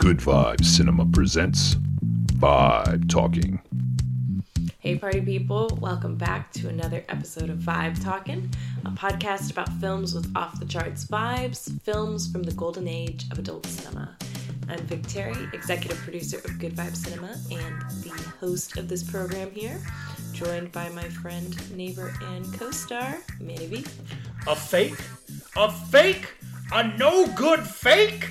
Good Vibe Cinema presents Vibe Talkin. Hey, party people, welcome back to another episode of Vibe Talkin, a podcast about films with off the charts vibes, films from the golden age of adult cinema. I'm Vic Terry, executive producer of Good Vibe Cinema and the host of this program here, joined by my friend, neighbor, and co star, Manny. A fake? A fake? A no good fake?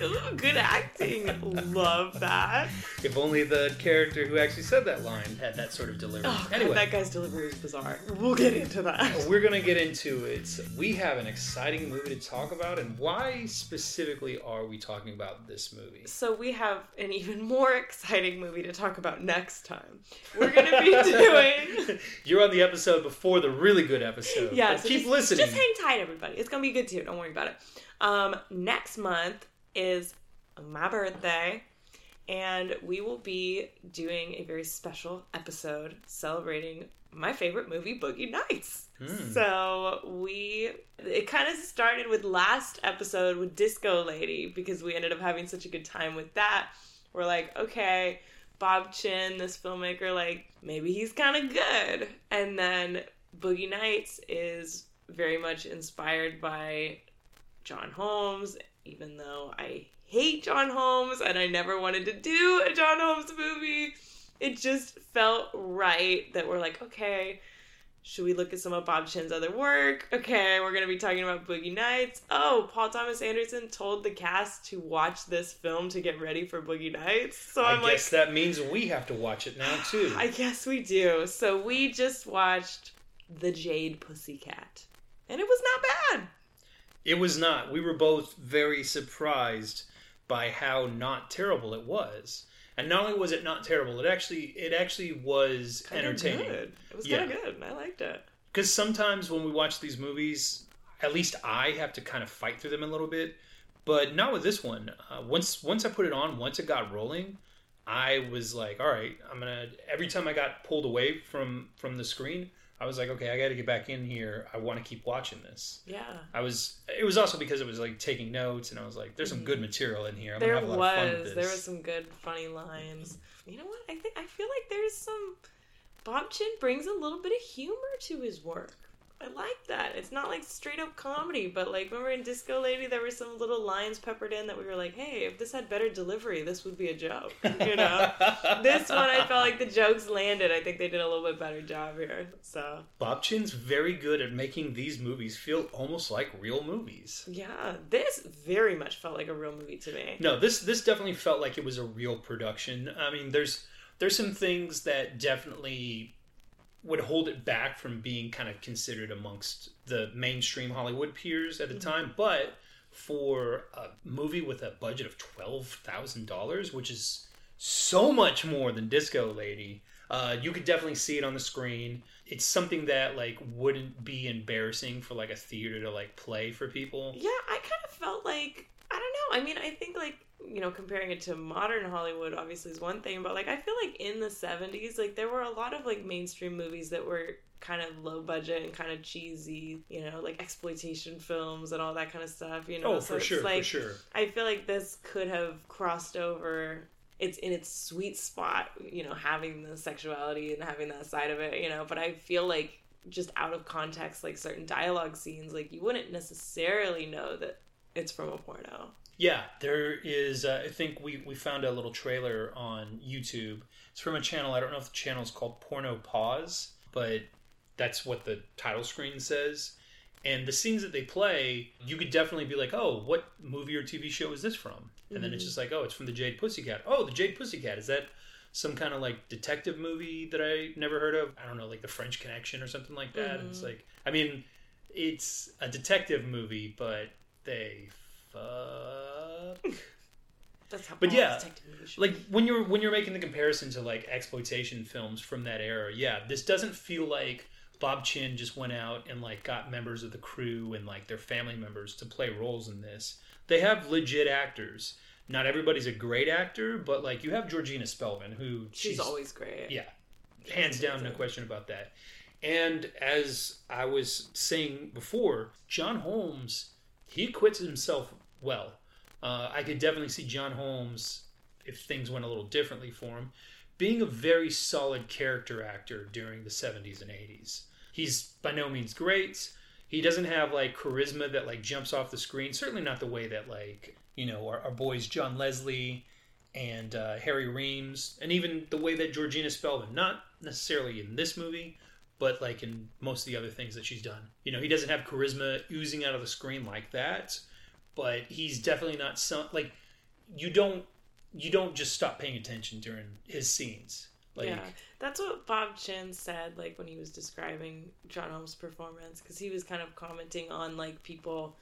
Ooh, good acting. Love that. If only the character who actually said that line had that sort of delivery. Oh, God, anyway, that guy's delivery is bizarre. We'll get into that. we're gonna get into it. We have an exciting movie to talk about, and why specifically are we talking about this movie? So we have an even more exciting movie to talk about next time. We're gonna be doing You're on the episode before the really good episode. yeah. So keep just, listening. Just hang tight, everybody. It's gonna be good too. Don't worry about it. Um, next month is my birthday, and we will be doing a very special episode celebrating my favorite movie, Boogie Nights. Hmm. So we it kind of started with last episode with Disco Lady because we ended up having such a good time with that. We're like, okay, Bob Chinn, this filmmaker, like maybe he's kind of good. And then Boogie Nights is very much inspired by John Holmes, even though I hate John Holmes and I never wanted to do a John Holmes movie. It just felt right that we're like, okay, should we look at some of Bob Chinn's other work? Okay, we're going to be talking about Boogie Nights. Oh, Paul Thomas Anderson told the cast to watch this film to get ready for Boogie Nights. So I I'm like, guess that means we have to watch it now too. I guess we do. So we just watched The Jade Pussycat. And it was not bad. It was not. We were both very surprised by how not terrible it was. And not only was it not terrible, it actually it actually was Kinda entertaining. Good. It was Yeah. kind of good. I liked it. Because sometimes when we watch these movies, at least I have to kind of fight through them a little bit. But not with this one. Uh, once once I put it on, once it got rolling, I was like, all right, I'm gonna. Every time I got pulled away from from the screen, I was like, okay, I got to get back in here. I want to keep watching this. Yeah. I was. It was also because it was like taking notes, and I was like, "There's some good material in here. I'm Mm-hmm. There gonna have a lot of fun with was. this." There was some good funny lines. You know what? I think I feel like there's some Bob Chinn brings a little bit of humor to his work. I like that. It's not like straight up comedy, but like remember in Disco Lady there were some little lines peppered in that we were like, "Hey, if this had better delivery, this would be a joke." You know. this one I felt like the jokes landed. I think they did a little bit better job here. So, Bob Chinn's very good at making these movies feel almost like real movies. yeah, this very much felt like a real movie to me. No, this this definitely felt like it was a real production. I mean, there's there's some things that definitely would hold it back from being kind of considered amongst the mainstream Hollywood peers at the time, but for a movie with a budget of twelve thousand dollars, which is so much more than Disco Lady, uh, you could definitely see it on the screen. It's something that like wouldn't be embarrassing for like a theater to like play for people. Yeah, I kind of felt like I don't know. I mean, I think like you know, comparing it to modern Hollywood obviously is one thing, but like I feel like in the '70s, like there were a lot of like mainstream movies that were kind of low budget and kind of cheesy, you know, like exploitation films and all that kind of stuff. You know, Oh, So for it's sure, like, for sure. I feel like this could have crossed over. It's in its sweet spot, you know, having the sexuality and having that side of it, you know. But I feel like just out of context, like certain dialogue scenes, like you wouldn't necessarily know that it's from a porno. Yeah, there is. Uh, I think we we found a little trailer on YouTube. It's from a channel. I don't know if the channel is called Porno Pause, but that's what the title screen says. And the scenes that they play, you could definitely be like, "Oh, what movie or TV show is this from?" And then it's just like, "Oh, it's from the Jade Pussycat." Oh, the Jade Pussycat is that some kind of like detective movie that I never heard of? I don't know, like The French Connection or something like that. And it's like, I mean, it's a detective movie, but they fuck. That's how. But yeah, detective movies should like when you're when you're making the comparison to like exploitation films from that era yeah this doesn't feel like bob chinn just went out and like got members of the crew and like their family members to play roles in this they have legit actors not everybody's a great actor but like you have georgina spelvin who she's, always great. yeah hands down no question about that and as i was saying before john holmes he acquits himself well Uh, I could definitely see John Holmes, if things went a little differently for him, being a very solid character actor during the 70s and 80s. He's by no means great. He doesn't have like charisma that like jumps off the screen. Certainly not the way that like you know our, our boys John Leslie and uh, Harry Reams, and even the way that Georgina Spelvin, not necessarily in this movie, but like in most of the other things that she's done. You know, he doesn't have charisma oozing out of the screen like that, but he's definitely not some like you don't you don't just stop paying attention during his scenes. Like, yeah, that's what Bob Chinn said, like when he was describing John Holmes' performance, because he was kind of commenting on like people,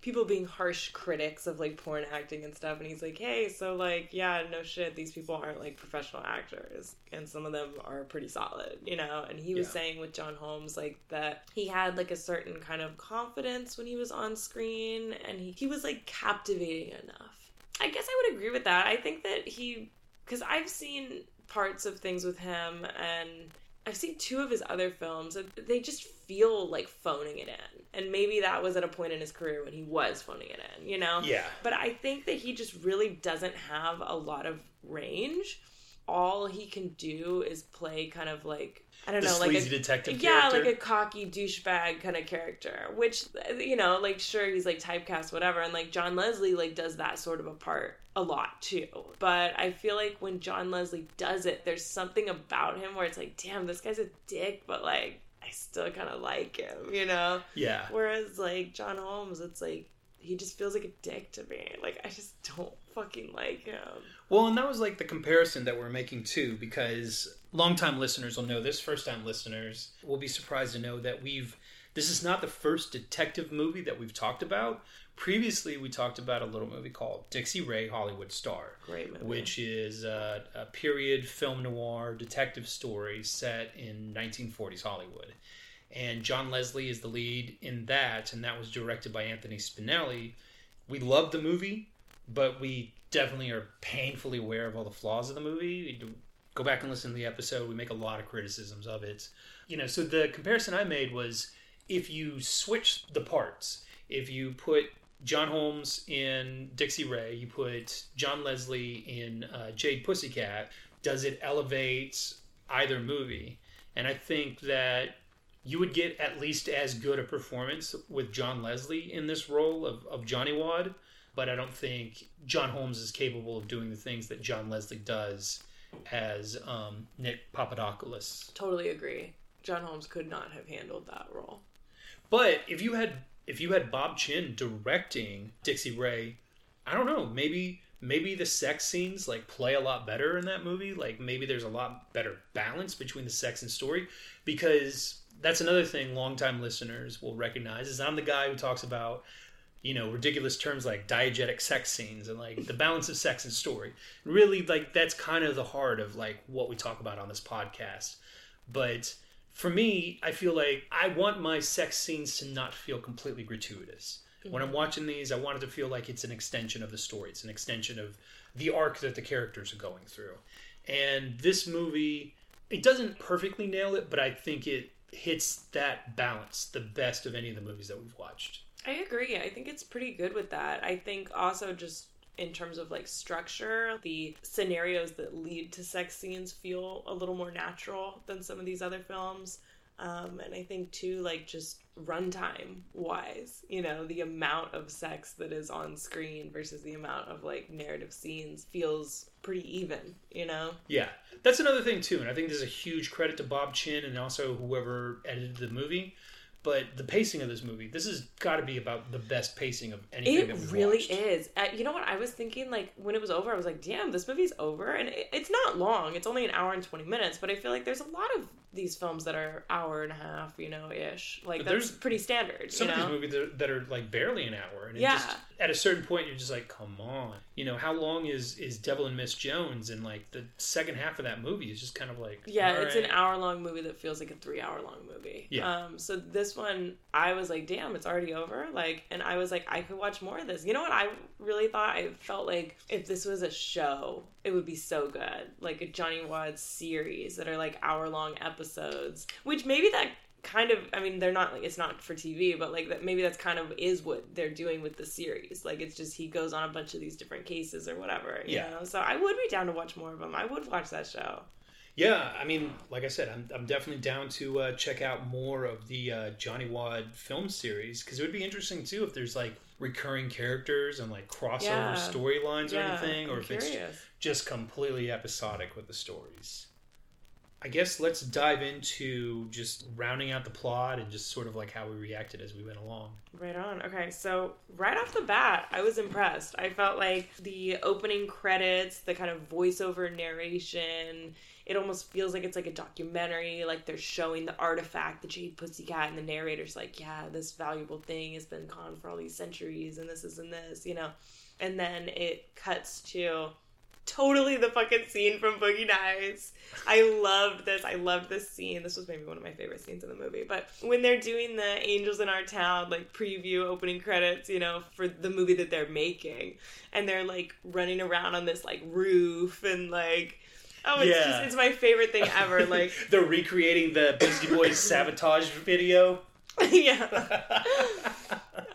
people being harsh critics of like porn acting and stuff, and he's like, hey, so like, yeah, no shit, these people aren't like professional actors, and some of them are pretty solid, you know. And he was Yeah. saying with John Holmes like that he had like a certain kind of confidence when he was on screen, and he he was like captivating enough. I guess I would agree with that. I think that he because I've seen parts of things with him and I've seen two of his other films and they just feel like phoning it in. And maybe that was at a point in his career when he was phoning it in, you know? yeah, But I think that he just really doesn't have a lot of range. All he can do is play kind of like I don't the know, like a detective yeah, character. like a cocky douchebag kind of character. Which you know, like sure he's like typecast, whatever, and like John Leslie like does that sort of a part a lot too. But I feel like when John Leslie does it, there's something about him where it's like, damn, this guy's a dick, but like I still kind of like him, you know. yeah, Whereas like John Holmes, it's like he just feels like a dick to me. Like I just don't fucking like him. Well, and that was like the comparison that we're making too, because longtime listeners will know this. First time listeners will be surprised to know that we've. This is not the first detective movie that we've talked about. Previously, we talked about a little movie called Dixie Ray Hollywood Star, Great movie. which is a, a period film noir detective story set in 1940s Hollywood. And John Leslie is the lead in that, and that was directed by Anthony Spinelli. We loved the movie, but we definitely are painfully aware of all the flaws of the movie. Go back and listen to the episode. We make a lot of criticisms of it. You know, so the comparison I made was if you switch the parts, if you put John Holmes in Dixie Ray, you put John Leslie in uh, Jade Pussycat, does it elevate either movie? And I think that you would get at least as good a performance with John Leslie in this role of, of Johnny Wad, but I don't think John Holmes is capable of doing the things that John Leslie does as um, Nick Papadopoulos. totally agree. John Holmes could not have handled that role. But if you had if you had Bob Chinn directing Dixie Ray, I don't know, maybe maybe the sex scenes like play a lot better in that movie. Like maybe there's a lot better balance between the sex and story because that's another thing longtime listeners will recognize is I'm the guy who talks about you know ridiculous terms like diegetic sex scenes and like the balance of sex and story. Really like that's kind of the heart of like what we talk about on this podcast. But for me, I feel like I want my sex scenes to not feel completely gratuitous. Mm-hmm. When I'm watching these, I want it to feel like it's an extension of the story. It's an extension of the arc that the characters are going through. And this movie, it doesn't perfectly nail it, but I think it hits that balance the best of any of the movies that we've watched. I agree. I think it's pretty good with that. I think also just in terms of like structure, the scenarios that lead to sex scenes feel a little more natural than some of these other films. Um, and I think too, like just runtime wise, you know, the amount of sex that is on screen versus the amount of like narrative scenes feels pretty even, you know? Yeah, that's another thing too, and I think there's a huge credit to Bob Chinn and also whoever edited the movie. But the pacing of this movie, this has got to be about the best pacing of anything It really watched. is. Uh, you know what? I was thinking, like, when it was over, I was like, damn, this movie's over. And it, it's not long. It's only an hour and 20 minutes. But I feel like there's a lot of these films that are hour and a half, you know, ish. Like, But that's there's pretty standard, Some you of these movies that are, that are like barely an hour, and Yeah. just at a certain point you're just like, come on, you know, how long is is Devil and Miss Jones? And like the second half of that movie is just kind of like, Yeah, it's an hour long movie that feels like a three hour long movie. Yeah. Um, so this one, I was like, damn, it's already over. Like, and I was like, I could watch more of this. You know what? I really thought I felt like if this was a show, it would be so good. Like a Johnny Wad series that are like hour long episodes, which maybe that kind of i mean they're not like it's not for tv but like that maybe that's kind of is what they're doing with the series like it's just he goes on a bunch of these different cases or whatever you Yeah. know so i would be down to watch more of them i would watch that show Yeah, I mean, like I said, I'm, I'm definitely down to uh, check out more of the uh, Johnny Wad film series because it would be interesting too if there's like recurring characters and like crossover Yeah. storylines or yeah anything, or I'm if it's just completely episodic with the stories. I guess let's dive into just rounding out the plot and just sort of like how we reacted as we went along. Right on. Okay, so right off the bat, I was impressed. I felt like the opening credits, the kind of voiceover narration, it almost feels like it's like a documentary. Like they're showing the artifact, the Jade Pussycat, and the narrator's like, yeah, this valuable thing has been gone for all these centuries, and this is and this, you know. And then it cuts to totally the fucking scene from Boogie Nights. I loved this. I loved this scene. This was maybe one of my favorite scenes in the movie. But when they're doing the Angels in Our Town like preview opening credits, you know, for the movie that they're making, and they're like running around on this like roof and like oh, it's Yeah. just it's my favorite thing ever. Like They're recreating the Beastie Boys sabotage video. yeah.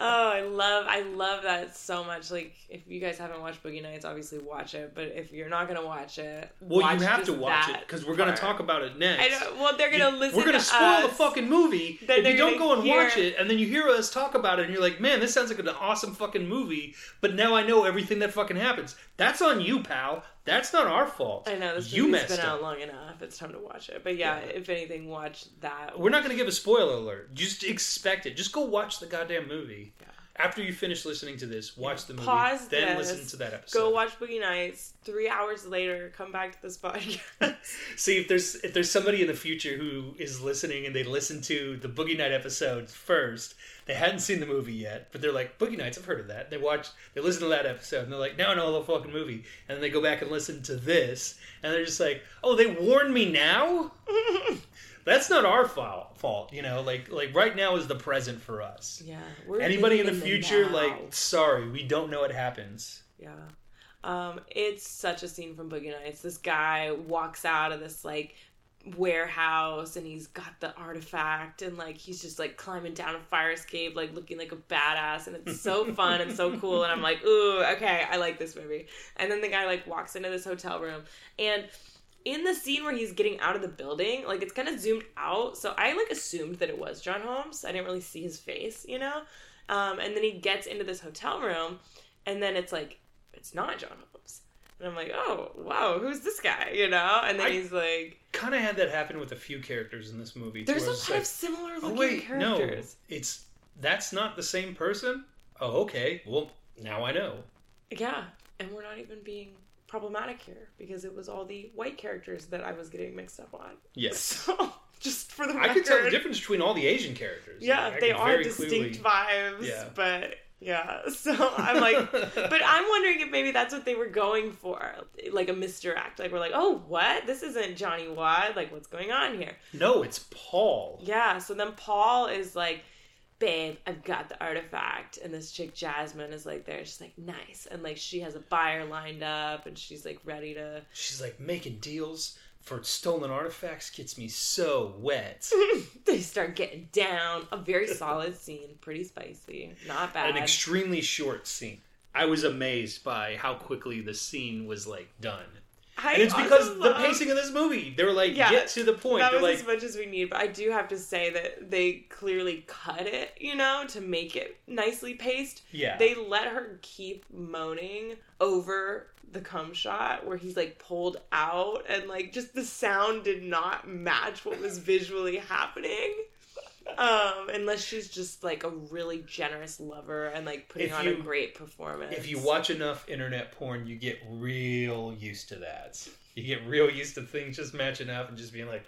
Oh, I love I love that so much. Like if you guys haven't watched Boogie Nights, obviously watch it. But if you're not gonna watch it, Well, watch you have to watch it because we're going to talk about it next. Well, they're gonna You- listen. We're gonna to spoil us. the fucking movie if they're you don't go and watch it, and then you hear us talk about it, and you're like, "Man, this sounds like an awesome fucking movie." But now I know everything that fucking happens. That's on you, pal. That's not our fault. I know this you movie's messed been up. out long enough. It's time to watch it. But yeah, Yeah. if anything, watch that. We're not going to give a spoiler alert. Just expect it. Just go watch the goddamn movie. Yeah. After you finish listening to this, watch the movie. Pause then this, listen to that episode. Go watch Boogie Nights. Three hours later, come back to this podcast. See if there's if there's somebody in the future who is listening and they listen to the Boogie Night episodes first. They hadn't seen the movie yet, but they're like Boogie Nights. I've heard of that. They watch, they listen to that episode, and they're like, now I know the fucking movie. And then they go back and listen to this, and they're just like, oh, they warned me now. That's not our fault. You know. Like like right now is the present for us. yeah. Anybody in the future, now. like, sorry, we don't know what happens. Yeah. Um, it's such a scene from Boogie Nights. This guy walks out of this like warehouse and he's got the artifact and like he's just like climbing down a fire escape, like looking like a badass and it's so fun and so cool and I'm like, ooh, okay, I like this movie. And then the guy like walks into this hotel room and in the scene where he's getting out of the building, like it's kind of zoomed out, so I like assumed that it was John Holmes. I didn't really see his face, you know. Um, and then he gets into this hotel room, and then it's like it's not John Holmes, and I'm like, oh wow, who's this guy, you know? And then I- he's like, Kind of had that happen with a few characters in this movie. too, there's a lot like, of similar Oh looking wait, no, it's that's not the same person. Oh, okay. Well, now I know. Yeah, and we're not even being problematic here because it was all the white characters that I was getting mixed up on. Yes, So just for the I record, could tell the difference between all the Asian characters. Yeah, Like, they are distinct clearly- vibes, Yeah. but yeah. So I'm like, but I'm wondering if maybe that's what they were going for, like a misdirect. Like we're like, oh, what? This isn't Johnny Wad. Like, what's going on here? no, it's Paul. Yeah. So then Paul is like, babe, I've got the artifact, and this chick Jasmine is like there. She's like, nice, and like she has a buyer lined up, and she's like ready to. She's like making deals for stolen artifacts gets me so wet. they start getting down. A very solid scene, pretty spicy, not bad. An extremely short scene. I was amazed by how quickly the scene was like done. I And it's because the pacing of this movie. They were like, Yeah, get to the point. That They're was like, as much as we need, but I do have to say that they clearly cut it, you know, to make it nicely paced. yeah. They let her keep moaning over the cum shot where he's like pulled out and like just the sound did not match what was visually happening. Um, unless she's just like a really generous lover and like putting If on you- a great performance. if you watch enough internet porn, you get real used to that. You get real used to things just matching up and just being like,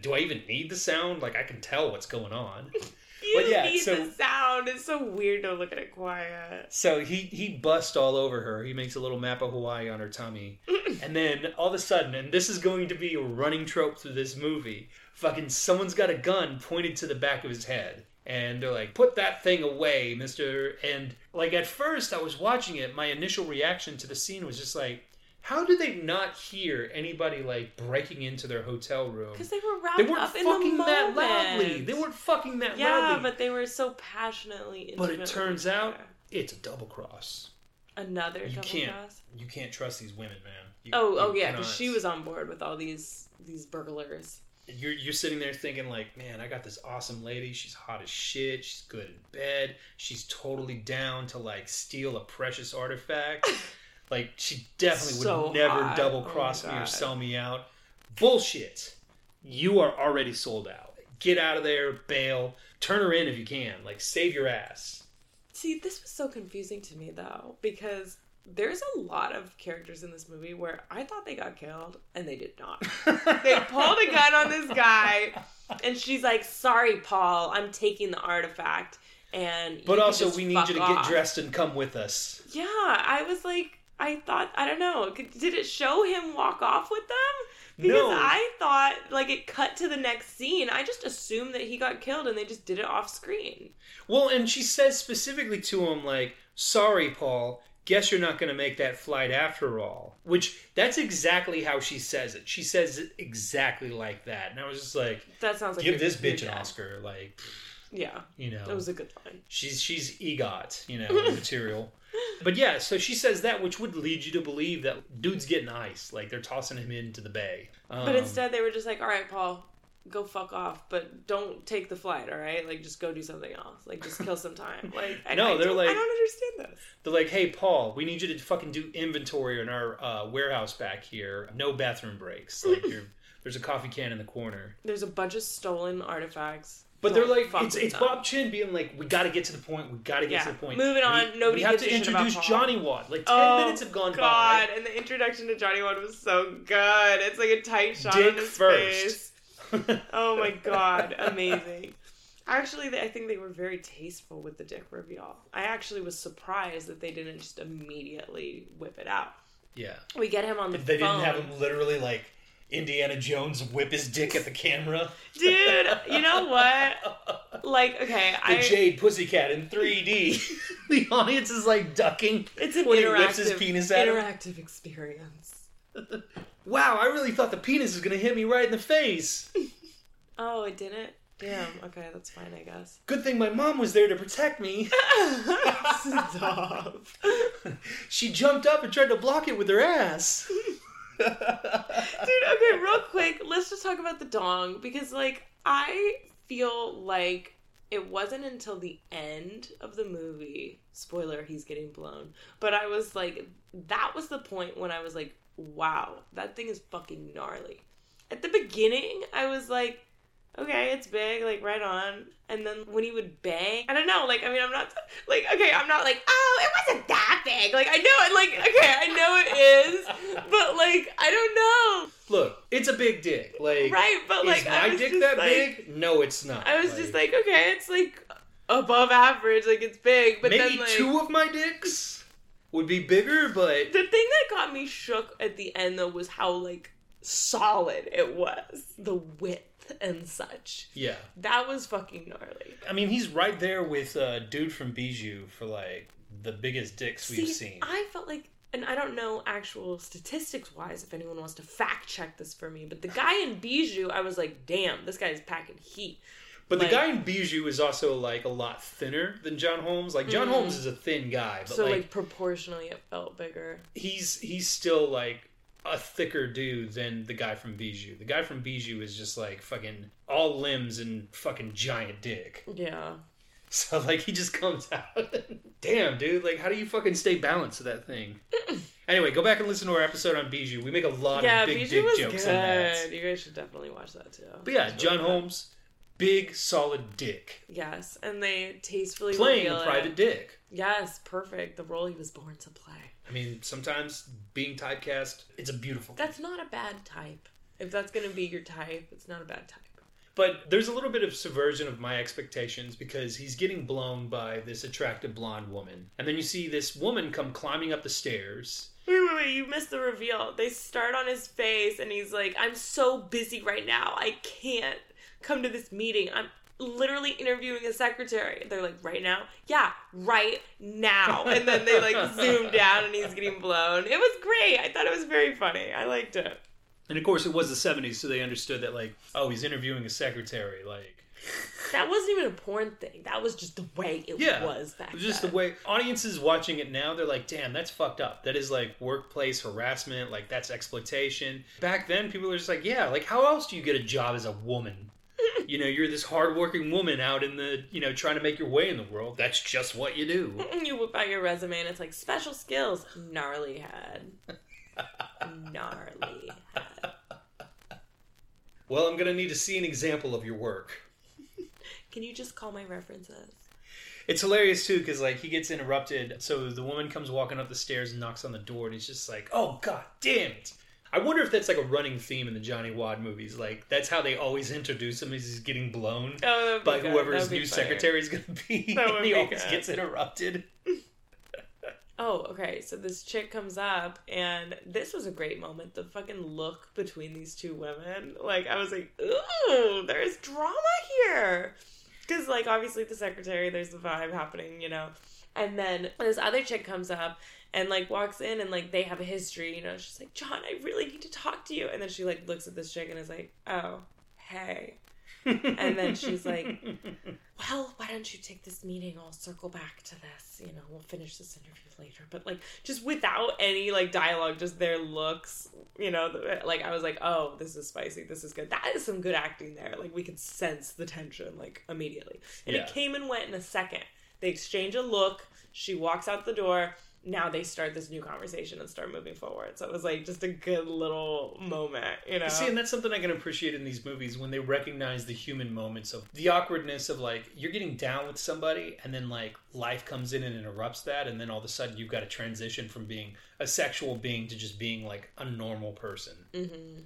do I even need the sound? Like I can tell what's going on. You but yeah, need so- the sound. It's so weird to look at it quiet. So he he busts all over her. He makes a little map of Hawaii on her tummy, and then all of a sudden, and this is going to be a running trope through this movie. Fucking someone's got a gun pointed to the back of his head. And they're like, put that thing away, mister. And like at first I was watching it, my initial reaction to the scene was just like, How did they not hear anybody like breaking into their hotel room? Because they were wrapped They weren't up in fucking the that loudly. They weren't fucking that Yeah, loudly. Yeah, but they were so passionately. But it turns out it's a double cross. another You double can't. cross. You can't trust these women, man. You- Oh, oh yeah, because she was on board with all these these burglars. You're you're sitting there thinking like, man, I got this awesome lady. She's hot as shit. She's good in bed. She's totally down to like steal a precious artifact. like she definitely So would never hot. double Oh cross me or sell me out. Bullshit. You are already sold out. Get out of there, bail, turn her in if you can. Like save your ass. See, this was so confusing to me though, because there's a lot of characters in this movie where I thought they got killed and they did not. they pulled a gun on this guy, and she's like, "Sorry, Paul, I'm taking the artifact." And But also, we need you to off." get dressed and come with us. Yeah, I was like, I thought, I don't know, did it show him walk off with them? Because No. I thought, like, it cut to the next scene. I just assumed that he got killed and they just did it off screen. Well, and she says specifically to him, like, sorry, Paul, guess you're not going to make that flight after all. Which, that's exactly how she says it. She says it exactly like that. And I was just like, That sounds like give this bitch an. Oscar. Like, Yeah, you know, that was a good line. she's, she's EGOT, you know, material. But yeah, so she says that, which would lead you to believe that dude's getting ice. Like, they're tossing him into the bay. Um, But instead, they were just like, all right, Paul, go fuck off, but don't take the flight, all right? Like, just go do something else. Like, just kill some time. Like, I, No, I they're like- I don't understand this. They're like, hey, Paul, we need you to fucking do inventory in our uh, warehouse back here. No bathroom breaks. Like, you're, there's a coffee can in the corner. There's a bunch of stolen artifacts. But they're like, it's it's. Bob Chinn being like, we got to get to the point. We got to get Yeah. to the point. Moving on, We, nobody we have to a shit about introduce Johnny Wad. Like ten Oh, minutes have gone God, by. and the introduction to Johnny Wad was so good. It's like a tight shot Dick on his first. face. Oh my god, amazing. Actually, I think they were very tasteful with the dick reveal. I actually was surprised that they didn't just immediately whip it out. yeah, We get him on the they phone. didn't have him literally like Indiana Jones whip his dick at the camera. Dude, you know what? Like, okay, I The I Jade Pussycat in 3D. the audience is like ducking it's an when he interactive, whips his penis at him. interactive experience. Wow, I really thought the penis was gonna hit me right in the face. Oh, it didn't? Damn, okay, that's fine, I guess. Good thing my mom was there to protect me. Stop. she jumped up and tried to block it with her ass. Dude, okay, real quick, let's just talk about the dong because, like, I feel like it wasn't until the end of the movie, spoiler, he's getting blown, but I was like, that was the point when I was like, wow, that thing is fucking gnarly. At the beginning, I was like, okay, it's big, like, right on. And then when he would bang, I don't know, like, I mean, I'm not, like, okay, I'm not like, oh, it wasn't that big. Like, I know it, like, okay, I know it is, but, like, I don't know. Look, it's a big dick. Like, Right, but, like, is I my dick that like- big? No, it's not. I was just like, okay, it's like above average, like it's big, but maybe then like two of my dicks would be bigger, but the thing that got me shook at the end though was how like solid it was, the width and such. yeah. That was fucking gnarly. I mean, he's right there with uh, dude from Bijou for like the biggest dicks we've See, seen. I felt like. And I don't know actual statistics wise if anyone wants to fact check this for me, but the guy in Bijou, I was like, damn, this guy's packing heat. But like- the guy in Bijou is also like a lot thinner than John Holmes. Like John Mhm. Holmes is a thin guy, but so like, like proportionally it felt bigger. he's he's still like a thicker dude than the guy from Bijou. The guy from Bijou is just like fucking all limbs and fucking giant dick. Yeah. So like he just comes out. Damn, dude! Like, how do you fucking stay balanced to that thing? anyway, go back and listen to our episode on Bijou. We make a lot Yeah, of big Bijou dick jokes good. on that. You guys should definitely watch that too. But yeah, John really. Holmes, big solid dick, Yes, and they tastefully playing a it. private dick. Yes, perfect. The role he was born to play. I mean, sometimes being typecast, it's a beautiful. thing. That's not a bad type. If that's gonna be your type, it's not a bad type. But there's a little bit of subversion of my expectations because he's getting blown by this attractive blonde woman. And then you see this woman come climbing up the stairs. Wait, wait, wait! You missed the reveal. They start on his face, and he's like, "I'm so busy right now. I can't come to this meeting. I'm literally interviewing a secretary. They're like, right now? Yeah, right now. And then they like zoom down and he's getting blown. It was great. I thought it was very funny. I liked it. And of course, it was the '70s, so they understood that like, oh, he's interviewing a secretary. Like, That wasn't even a porn thing. That was just the way it yeah, was back it was just then. the way audiences watching it now. They're like, damn, that's fucked up. That is like workplace harassment. Like that's exploitation. Back then, people were just like, yeah, like how else do you get a job as a woman? You know, you're this hardworking woman out in the, you know, trying to make your way in the world. That's just what you do. You whip out your resume and it's like special skills. Gnarly head. Gnarly head. Well, I'm gonna need to see an example of your work. Can you just call my references? It's hilarious too because like he gets interrupted. So the woman comes walking up the stairs and knocks on the door, and he's just like, "Oh god damn it!" I wonder if that's like a running theme in the Johnny Wad movies. Like that's how they always introduce him as he's getting blown Oh, by good. whoever his new secretary is going to be. That and he be always good. gets interrupted. Oh, okay. So this chick comes up, and this was a great moment. The fucking look between these two women. Like, I was like, ooh, there's drama here. Because, like, obviously the secretary, there's the vibe happening, you know. And then this other chick comes up and, like, walks in, and, like, they have a history, you know. She's like, John, I really need to talk to you. And then she, like, looks at this chick and is like, oh, hey. And then she's like, well, why don't you take this meeting? I'll circle back to this. You know, we'll finish this interview later. But like, just without any like dialogue, just their looks. You know, like I was like, oh, this is spicy. This is good. That is some good acting there. Like we could sense the tension like immediately, and Yeah. it came and went in a second. They exchange a look. She walks out the door. Now they start this new conversation and start moving forward. So it was like just a good little moment, you know. See, and that's something I can appreciate in these movies when they recognize the human moments of the awkwardness of like you're getting down with somebody and then like life comes in and interrupts that and then all of a sudden you've got to transition from being a sexual being to just being like a normal person. hmm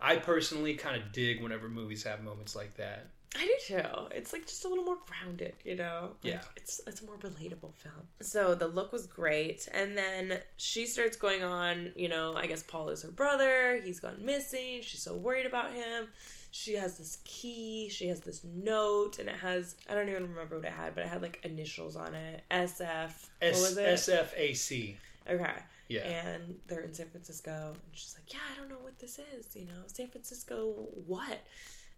I personally kind of dig whenever movies have moments like that. I do too. It's like just a little more grounded, you know. Like, Yeah. it's it's a more relatable film. So the look was great, and then she starts going on. You know, I guess Paul is her brother. He's gone missing. She's so worried about him. She has this key. She has this note, and it has I don't even remember what it had, but it had like initials on it. SF. what was it? SFAC. okay. Yeah. And they're in San Francisco, and she's like, "Yeah, I don't know what this is. You know, San Francisco, what?"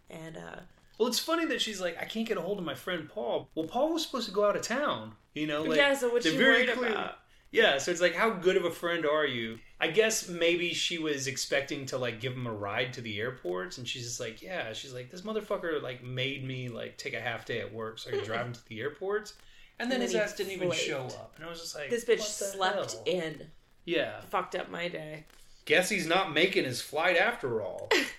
And uh, Well, it's funny that she's like, I can't get a hold of my friend Paul. Well, Paul was supposed to go out of town. You know, like yeah. So what's they're she very worried clear- about? Yeah, so it's like, how good of a friend are you? I guess maybe she was expecting to like give him a ride to the airport, and she's just like, yeah, she's like, this motherfucker like made me like take a half day at work so I could drive him to the airport, and then And his ass didn't even flaked. show up, and I was just like, This bitch what slept hell? in. Yeah, Fucked up my day. guess he's not making his flight after all.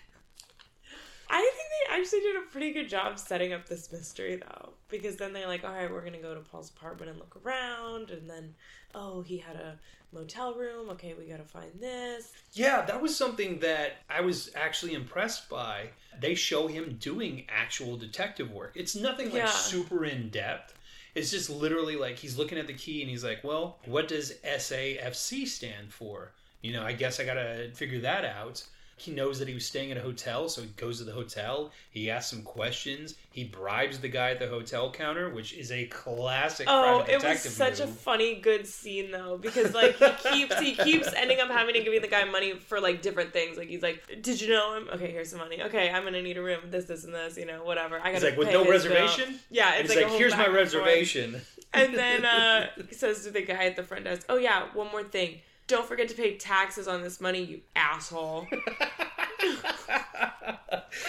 I think they actually did a pretty good job setting up this mystery though. Because then they're like, all right, we're gonna go to Paul's apartment and look around and then oh he had a motel room, okay, we gotta find this. Yeah, that was something that I was actually impressed by. They show him doing actual detective work. It's nothing like Yeah. super in depth. It's just literally like he's looking at the key and he's like, "Well, what does SAFC stand for?" You know, I guess I got to figure that out. He knows that he was staying at a hotel, so he goes to the hotel. He asks some questions. He bribes the guy at the hotel counter, which is a classic. Oh, it was such a funny, good scene though, because like he keeps he keeps ending up having to give the guy money for like different things. Like he's like, "Did you know him? Okay, here's some money. Okay, I'm gonna need a room. This, this, and this. You know, whatever. I got like, with no his bill." reservation. Yeah, it's he's like, like, "Here's my and reservation." And then uh, he says to the guy at the front desk, "Oh yeah, one more thing. Don't forget to pay taxes on this money, you asshole."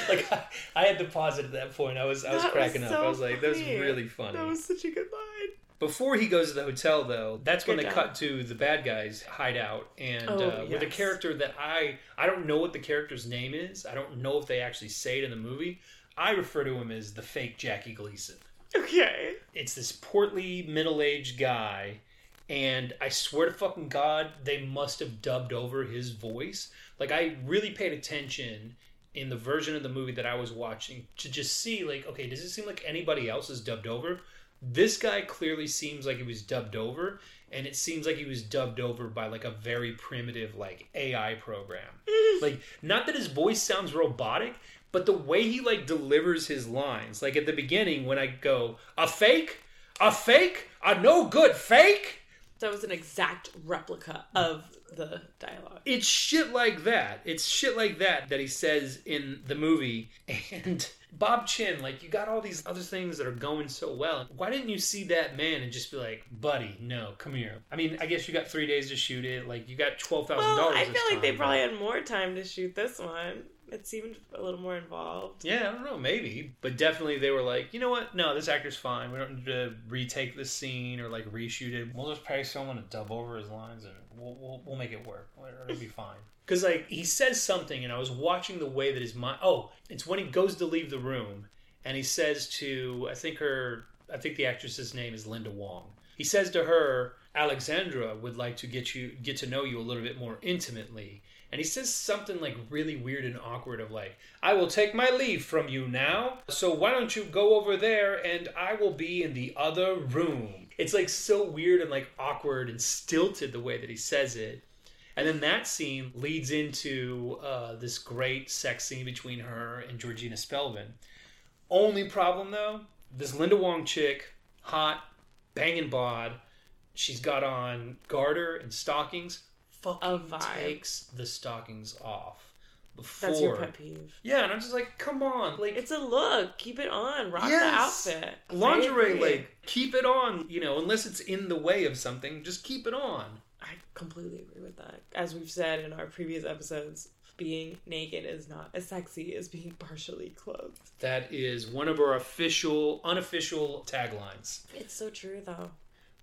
like I, I had to pause it at that point. I was I was That cracking was up. I was like, that was really funny. That was such a good line. Before he goes to the hotel, though, that's when Good they job. cut to the bad guys' hideout, and Oh, uh, with a character that I I don't know what the character's name is. I don't know if they actually say it in the movie. I refer to him as the fake Jackie Gleason. Okay. It's this portly middle-aged guy, and I swear to fucking God, they must have dubbed over his voice. Like I really paid attention in the version of the movie that I was watching to just see like, okay, does it seem like anybody else is dubbed over? This guy clearly seems like he was dubbed over, and it seems like he was dubbed over by like a very primitive like AI program. like not that his voice sounds robotic, but the way he like delivers his lines, like at the beginning when I go, a fake, a fake, a no good fake. That was an exact replica of the dialogue. It's shit like that. It's shit like that that he says in the movie. And Bob Chinn, like, you got all these other things that are going so well. Why didn't you see that man and just be like, buddy, no, come here? I mean, I guess you got three days to shoot it. Like, you got $12,000. Well, I feel like they probably but- had more time to shoot this one. It seemed a little more involved. Yeah, I don't know, maybe. But definitely they were like, you know what? No, this actor's fine. We don't need to retake this scene or like reshoot it. We'll just pay someone to dub over his lines and we'll, we'll, we'll make it work. It'll be fine. Because like he says something and I was watching the way that his mind. Oh, it's when he goes to leave the room and he says to I think her I think the actress's name is Linda Wong. He says to her, Alexandra would like to get you get to know you a little bit more intimately. And he says something like really weird and awkward of like, I will take my leave from you now. So why don't you go over there and I will be in the other room. It's like so weird and like awkward and stilted the way that he says it. And then that scene leads into uh, this great sex scene between her and Georgina Spelvin. Only problem though, this Linda Wong chick, hot, banging bod, she's got on garter and stockings. A Fucking takes the stockings off before. That's your pet peeve. Yeah, and I'm just like, come on, like It's a look. Keep it on. Rock Yes. the outfit. Lingerie, like keep it on. You know, unless it's in the way of something, just keep it on. I completely agree with that. As we've said in our previous episodes, being naked is not as sexy as being partially clothed. That is one of our official, unofficial taglines. It's so true, though.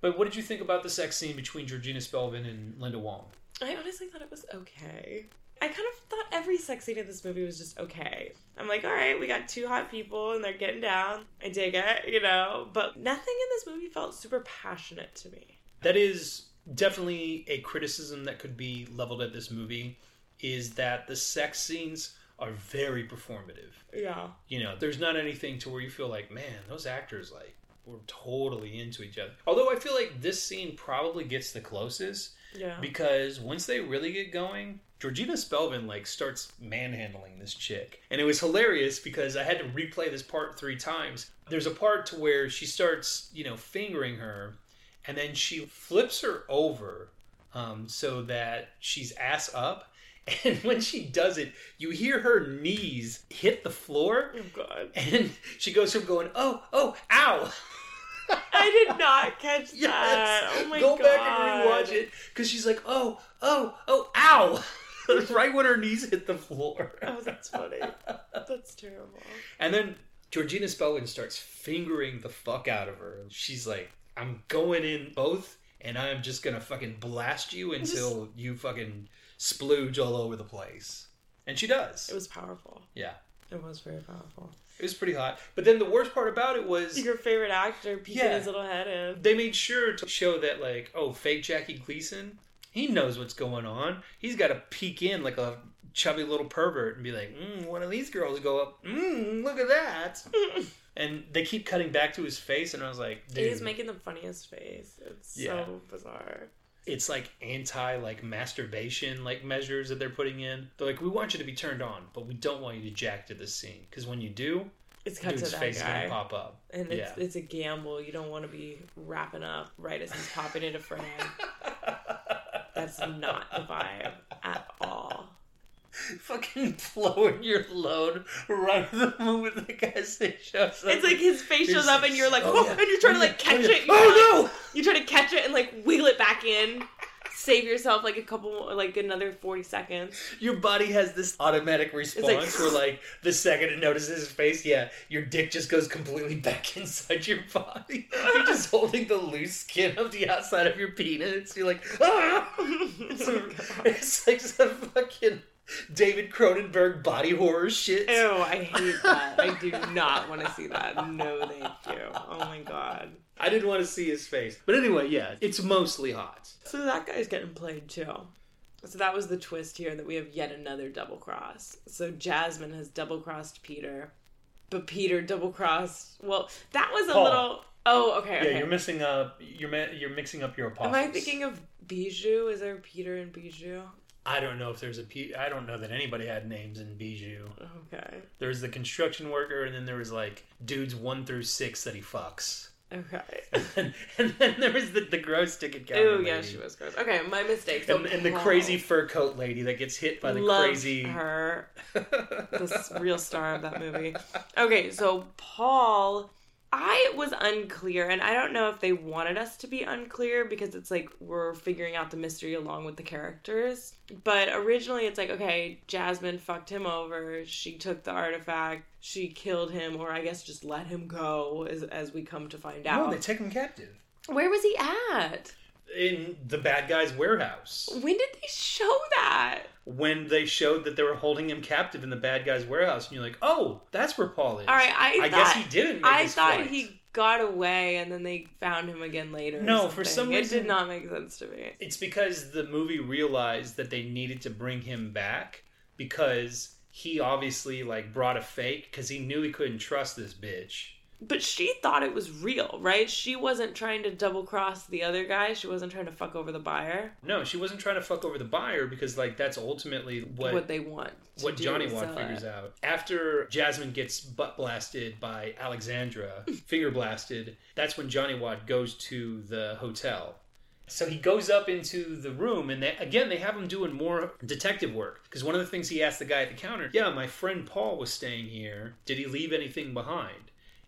But what did you think about the sex scene between Georgina Spelvin and Linda Wong? I honestly thought it was okay. I kind of thought every sex scene in this movie was just okay. I'm like, all right, we got two hot people and they're getting down. I dig it, you know. But nothing in this movie felt super passionate to me. That is definitely a criticism that could be leveled at this movie is that the sex scenes are very performative. Yeah. You know, there's not anything to where you feel like, man, those actors like were totally into each other. Although I feel like this scene probably gets the closest Yeah. because once they really get going, Georgina Spelvin like starts manhandling this chick, and it was hilarious because I had to replay this part three times. There's a part to where she starts, you know, fingering her, and then she flips her over um, so that she's ass up. And when she does it, you hear her knees hit the floor, oh, God. and she goes from going, "Oh, oh, ow." I did not catch Yes. that. Oh my Go God. back and rewatch it because she's like, oh, oh, oh, ow! right when her knees hit the floor. Oh, that's funny. That's terrible. And then Georgina Spelvin starts fingering the fuck out of her. She's like, I'm going in both, and I'm just gonna fucking blast you until you fucking splooge all over the place. And she does. It was powerful. yeah. It was very powerful. It was pretty hot. But then the worst part about it was Your favorite actor peeking Yeah. his little head in. they made sure to show that like oh fake jackie gleason he knows what's going on he's got to peek in like a chubby little pervert and be like mm, one of these girls go up mm, look at that and they keep cutting back to his face and i was like dude He's making the funniest face. It's Yeah. so bizarre. It's like anti like masturbation like measures that they're putting in they're like we want you to be turned on but we don't want you to jack to this scene because when you do It's cut dude's to that face is guy. gonna pop up And it's yeah it's a gamble. You don't want to be wrapping up right as he's popping into frame. That's not the vibe at all. Fucking blowing your load right at the moment the guy shows up. It's like his face shows up and you're like, oh, oh, yeah. and you're trying to Oh, like catch Oh, it. You're Oh, like- You try to catch it and like wiggle it back in. Save yourself like a couple, like another 40 seconds. your body has this automatic response like- where like the second it notices his face yeah your dick just goes completely back inside your body you're just holding the loose skin of the outside of your penis you're like ah! it's, Oh, it's like some fucking david cronenberg body horror shit Ew, I hate that. I do not want to see that. No, thank you. Oh my god. i didn't want to see his face but anyway yeah it's mostly hot So that guy's getting played too. So that was the twist here that we have yet another double cross. So Jasmine has double crossed Peter, but Peter double crossed. Well, that was a Paul. little. Oh, okay. Yeah, okay. You're missing up you're you're mixing up your apostles. Am I thinking of Bijou? Is there Peter and Bijou? I don't know if there's a P. I don't know that anybody had names in Bijou. Okay. There was the construction worker, and then there was like dudes one through six that he fucks. Okay. and, and then there was the, the gross ticket counter. Oh yeah, she was gross. Okay, my mistake. So And, and the crazy fur coat lady that gets hit by the Loved crazy. her. the real star of that movie. Okay, so Paul, I was unclear, and I don't know if they wanted us to be unclear because it's like we're figuring out the mystery along with the characters. But originally, it's like, okay, Jasmine fucked him over. She took the artifact. She killed him, or I guess just let him go, as, as we come to find out. no, they take him captive Where was he at? In the bad guy's warehouse. When did they show that? When they showed that they were holding him captive in the bad guy's warehouse, and you're like, "Oh, that's where Paul is." All right, I, I thought, guess he didn't. Make I thought flight. he got away and then they found him again later. or No, for some it reason- it did not make sense to me. It's because the movie realized that they needed to bring him back because he obviously like brought a fake because he knew he couldn't trust this bitch. But she thought it was real, right? She wasn't trying to double cross the other guy. She wasn't trying to fuck over the buyer. No, she wasn't trying to fuck over the buyer because like that's ultimately What, what they want. what Johnny Wad figures it. out. After Jasmine gets butt blasted by Alexandra, finger blasted, that's when Johnny Wad goes to the hotel. So he goes up into the room, and they, again, they have him doing more detective work. Because one of the things he asked the guy at the counter, yeah, my friend Paul was staying here. Did he leave anything behind?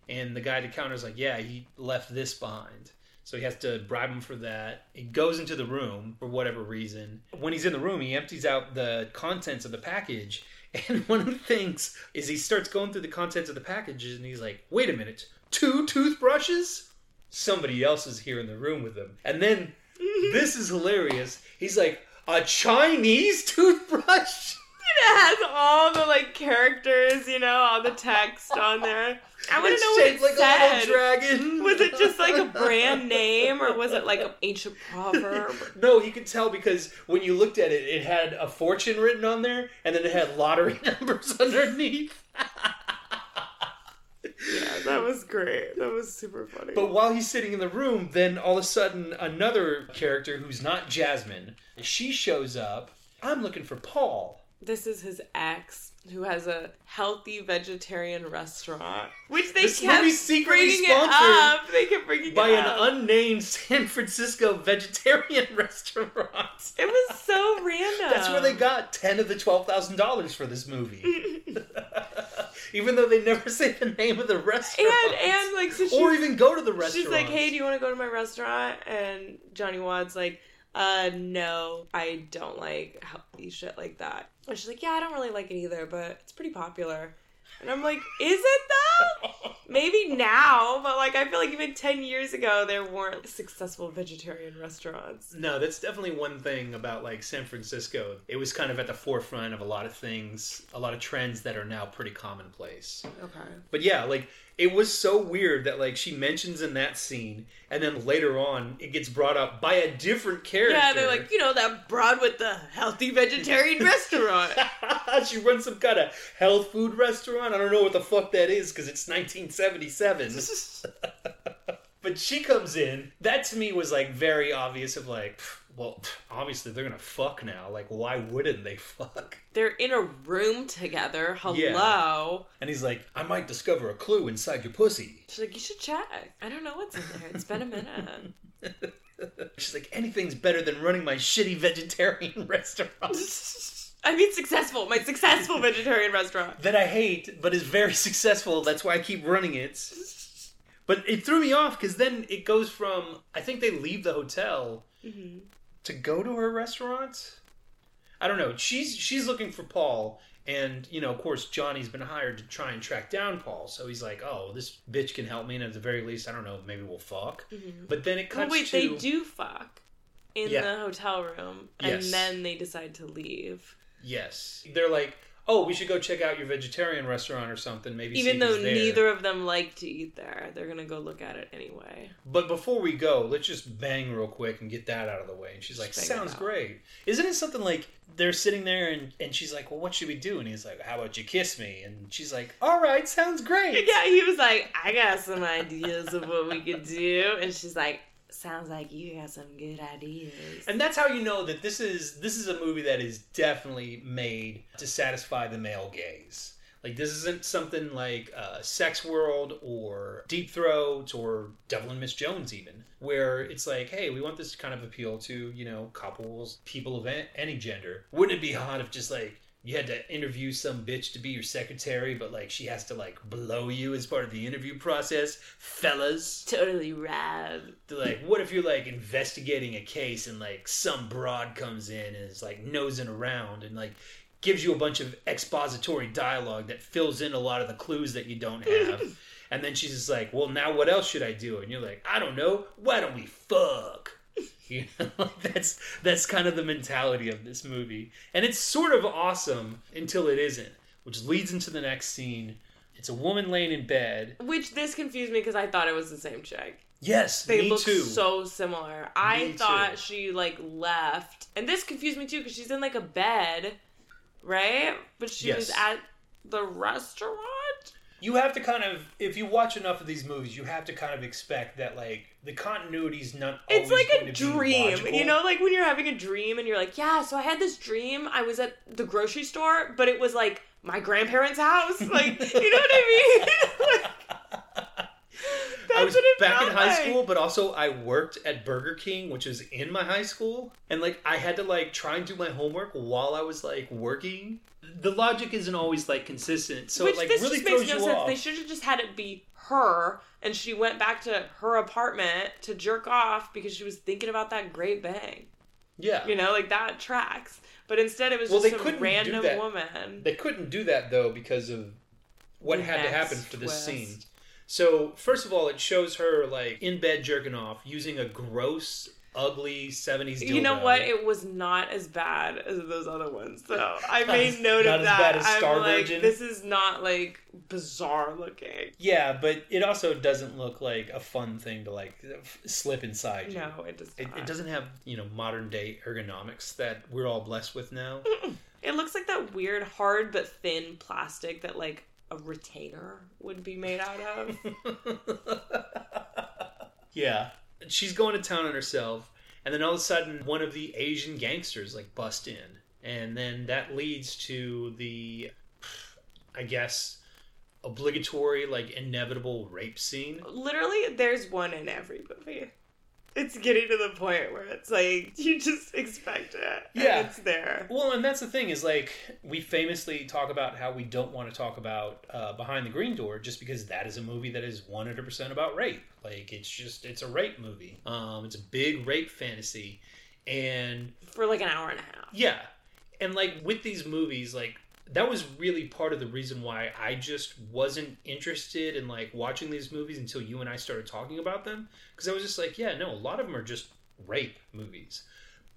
And the guy at the counter is like, yeah, he left this behind. So he has to bribe him for that. He goes into the room for whatever reason. When he's in the room, he empties out the contents of the package. And one of the things is he starts going through the contents of the packages and he's like, wait a minute, two toothbrushes? Somebody else is here in the room with him. And then this is hilarious. He's like, a Chinese toothbrush? It has all the like characters, you know, all the text on there. I want to know what it like a said. little dragon. Was it just like a brand name, or was it like an ancient proverb? No, you could tell because when you looked at it, it had a fortune written on there, and then it had lottery numbers underneath. Yeah, that was great. That was super funny. But while he's sitting in the room, then all of a sudden, another character who's not Jasmine, she shows up. I'm looking for Paul. This is his ex, who has a healthy vegetarian restaurant, which they This kept secretly bringing sponsored it up. They kept bringing By it an unnamed San Francisco vegetarian restaurant. it was so random. That's where they got ten of the twelve thousand dollars for this movie. even though they never say the name of the restaurant, And and like so or even go to the restaurant. she's like, "Hey, do you want to go to my restaurant?" And Johnny Wad's like, "Uh, no, I don't like healthy shit like that." And she's like, "Yeah, I don't really like it either, but it's pretty popular." And I'm like, "Is it though?" Maybe now, but like I feel like even ten years ago there weren't successful vegetarian restaurants. No, that's definitely one thing about like San Francisco. It was kind of at the forefront of a lot of things, a lot of trends that are now pretty commonplace. Okay. But yeah, like it was so weird that like she mentions in that scene, and then later on it gets brought up by a different character. Yeah, they're like, you know, that broad with the healthy vegetarian restaurant. she runs some kind of health food restaurant. I don't know what the fuck that is because it's 1977. but she comes in. That to me was like very obvious. Of like, pff, well, obviously they're gonna fuck now. Like, why wouldn't they fuck? They're in a room together. Hello. Yeah. And he's like, I might discover a clue inside your pussy. She's like, you should check. I don't know what's in there. It's been a minute. She's like, anything's better than running my shitty vegetarian restaurant I mean, successful. My successful vegetarian restaurant. that I hate, but is very successful. That's why I keep running it. But it threw me off because then it goes from I think they leave the hotel Mm-hmm. To go to her restaurant. I don't know. She's she's looking for Paul, and you know, of course, Johnny's been hired to try and track down Paul. So he's like, "Oh, this bitch can help me, and at the very least, I don't know, maybe we'll fuck." Mm-hmm. But then it Well, cuts wait, to they do fuck in Yeah. the hotel room, and Yes. then they decide to leave. yes, they're like, "Oh, we should go check out your vegetarian restaurant or something." Maybe Even though there." neither of them like to eat there, they're gonna go look at it anyway. But before we go, let's just bang real quick and get that out of the way. And she's like, bang sounds great. Isn't it something like they're sitting there and, and she's like, well, what should we do? And he's like, how about you kiss me? And she's like, all right, sounds great. Yeah, he was like, I got some ideas of what we could do, and she's like, Sounds like you got some good ideas. And that's how you know that this is this is a movie that is definitely made to satisfy the male gaze. Like this isn't something like uh, Sex World or Deep Throat or Devil and Miss Jones, even where it's like, hey, we want this to kind of appeal to you know couples, people of any gender. Wouldn't it be hot if just like you had to interview some bitch to be your secretary, but like she has to like blow you as part of the interview process, fellas? totally rad. Like, what if you're like investigating a case and like some broad comes in and is like nosing around and like gives you a bunch of expository dialogue that fills in a lot of the clues that you don't have. and then she's just like, well, now what else should I do? And you're like, I don't know. Why don't we fuck? You know, that's that's kind of the mentality of this movie, and it's sort of awesome until it isn't, which leads into the next scene. It's a woman laying in bed. Which this confused me because I thought it was the same chick. Yes, They look too. so similar. I Me thought too. she like left, and this confused me too because she's in like a bed, right? But she was at the restaurant. You have to kind of if you watch enough of these movies you have to kind of expect that like the continuity's not It's like a dream, you know, like when you're having a dream and you're like, yeah. So I had this dream. I was at the grocery store, but it was like my grandparents' house. Like, you know what I mean? like, that's I was what it back in high like. school, but also I worked at Burger King, which was in my high school, and like I had to like try and do my homework while I was like working. The logic isn't always like consistent, so Which it like this really just throws makes no you sense. off. They should have just had it be her, and she went back to her apartment to jerk off because she was thinking about that great bang. yeah, You know, like that tracks. But instead, it was Well, just they some random woman. They couldn't do that though because of what The had to happen for this twist. scene. So first of all, it shows her like in bed jerking off using a gross, ugly seventies. You know what? It was not as bad as those other ones. So I made as- note not of as bad that. as I'm Star like, Virgin? this is not like bizarre looking. yeah, but it also doesn't look like a fun thing to like slip inside. you. No, it does It, it doesn't have you know modern day ergonomics that we're all blessed with now. It looks like that weird, hard but thin plastic that like a retainer would be made out of. yeah, she's going to town on herself, and then all of a sudden, one of the Asian gangsters like bust in, and then that leads to the, I guess, obligatory like inevitable rape scene. Literally, there's one in every movie. It's getting to the point where it's like you just expect it. and Yeah. it's there. Well, and that's the thing is like we famously talk about how we don't want to talk about uh, Behind the Green Door just because that is a movie that is 100% about rape. Like it's just it's a rape movie. Um, it's a big rape fantasy, and For like an hour and a half. yeah, and like with these movies, like that was really part of the reason why I just wasn't interested in like watching these movies until you and I started talking about them because I was just like, yeah, no, a lot of them are just rape movies,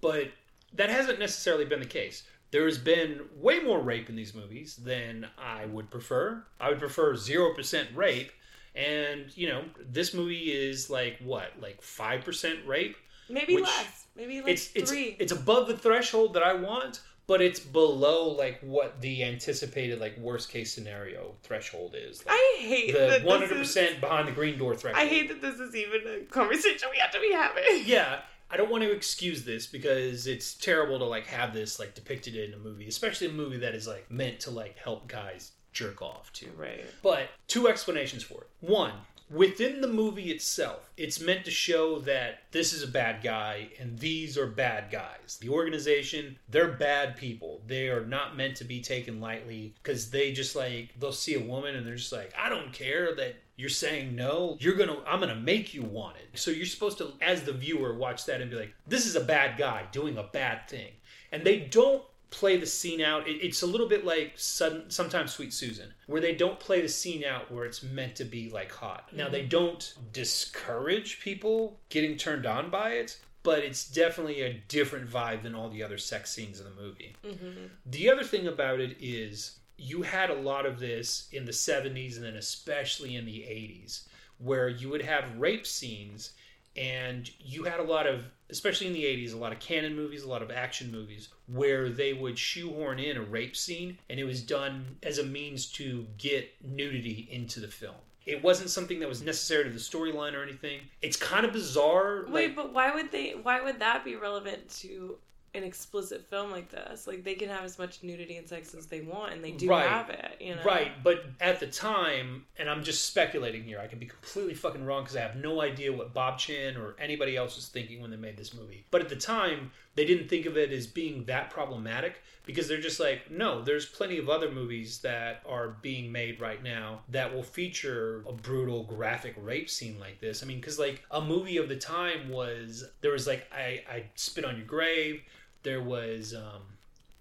but that hasn't necessarily been the case. There has been way more rape in these movies than I would prefer. I would prefer zero percent rape, and you know, this movie is like what, like five percent rape. Maybe less. Maybe like it's it's three. it's above the threshold that I want, but it's below like what the anticipated like worst case scenario threshold is. Like, I hate the one hundred percent behind the green door threshold. I hate that this is even a conversation we have to be having. Yeah, I don't want to excuse this because it's terrible to like have this like depicted in a movie, especially a movie that is like meant to like help guys jerk off to. Right. But two explanations for it. One, within the movie itself, it's meant to show that this is a bad guy and these are bad guys. The organization, they're bad people. They are not meant to be taken lightly because they just like, they'll see a woman and they're just like, I don't care that you're saying no. You're gonna, I'm gonna make you want it. So you're supposed to, as the viewer, watch that and be like, this is a bad guy doing a bad thing. And they don't play the scene out. It, it's a little bit like sudden, sometimes Sweet Susan, where they don't play the scene out where it's meant to be like hot. Now they don't discourage people getting turned on by it, but it's definitely a different vibe than all the other sex scenes in the movie. Mm-hmm. The other thing about it is you had a lot of this in the 70s and then especially in the 80s where you would have rape scenes and you had a lot of especially in the 80s a lot of Cannon movies a lot of action movies where they would shoehorn in a rape scene and it was done as a means to get nudity into the film It wasn't something that was necessary to the storyline or anything. It's kind of bizarre. Wait, like, but why would they? Why would that be relevant to an explicit film like this? Like they can have as much nudity and sex as they want, and they do Right. have it. You know, Right, but at the time, and I'm just speculating here, I can be completely fucking wrong because I have no idea what Bob Chinn or anybody else was thinking when they made this movie. But at the time, they didn't think of it as being that problematic because they're just like, no, there's plenty of other movies that are being made right now that will feature a brutal, graphic rape scene like this. I mean, because like a movie of the time was there was like I I spit on your grave. There was um,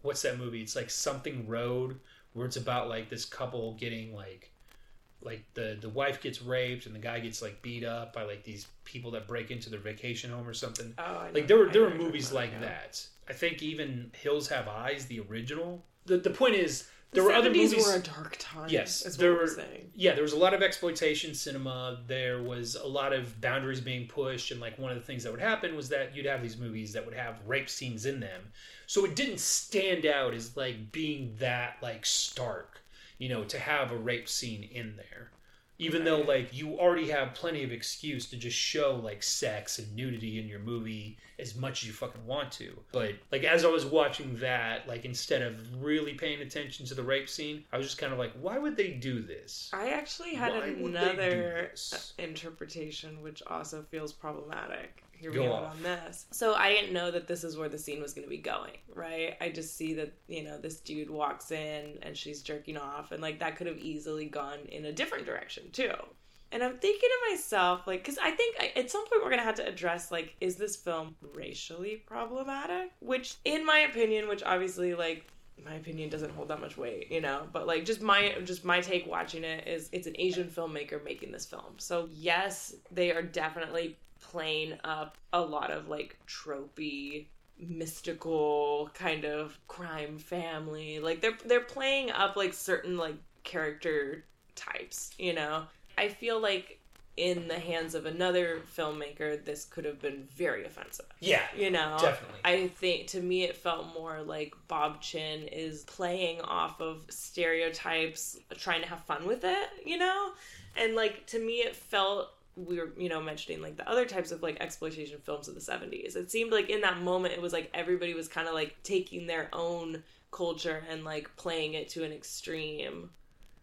what's that movie? It's like something road where it's about like this couple getting like like the the wife gets raped and the guy gets like beat up by like these people that break into their vacation home or something. Oh, I know- Like there were there were movies like that. I think even Hills Have Eyes, the original. The the point is there the were other 70s movies. were a dark time. Yes, is there were- saying. yeah, there was a lot of exploitation cinema. There was a lot of boundaries being pushed, and like one of the things that would happen was that you'd have these movies that would have rape scenes in them. So it didn't stand out as like being that like stark, you know, to have a rape scene in there. Even though like you already have plenty of excuse to just show like sex and nudity in your movie as much as you fucking want to. But like as I was watching that, like instead of really paying attention to the rape scene, I was just kind of like, why would they do this? I actually had Why would they do another this? interpretation, which also feels problematic. Hear Go me out off. on this. So I didn't know that this is where the scene was going to be going, right? I just see that you know this dude walks in and she's jerking off, and like that could have easily gone in a different direction too. And I'm thinking to myself, like, because I think I, at some point we're gonna have to address, like, is this film racially problematic? Which, in my opinion, which obviously, like, my opinion doesn't hold that much weight, you know. But like, just my just my take watching it is, it's an Asian filmmaker making this film. So yes, they are definitely playing up a lot of like tropey mystical kind of crime family. Like they're they're playing up like certain like character types you know? I feel like in the hands of another filmmaker this could have been very offensive. Yeah, you know? definitely. i think to me it felt more like bob chinn is playing off of stereotypes trying to have fun with it you know? And like to me it felt we were you know mentioning like the other types of like exploitation films of the 70s it seemed like in that moment it was like everybody was kind of like taking their own culture and like playing it to an extreme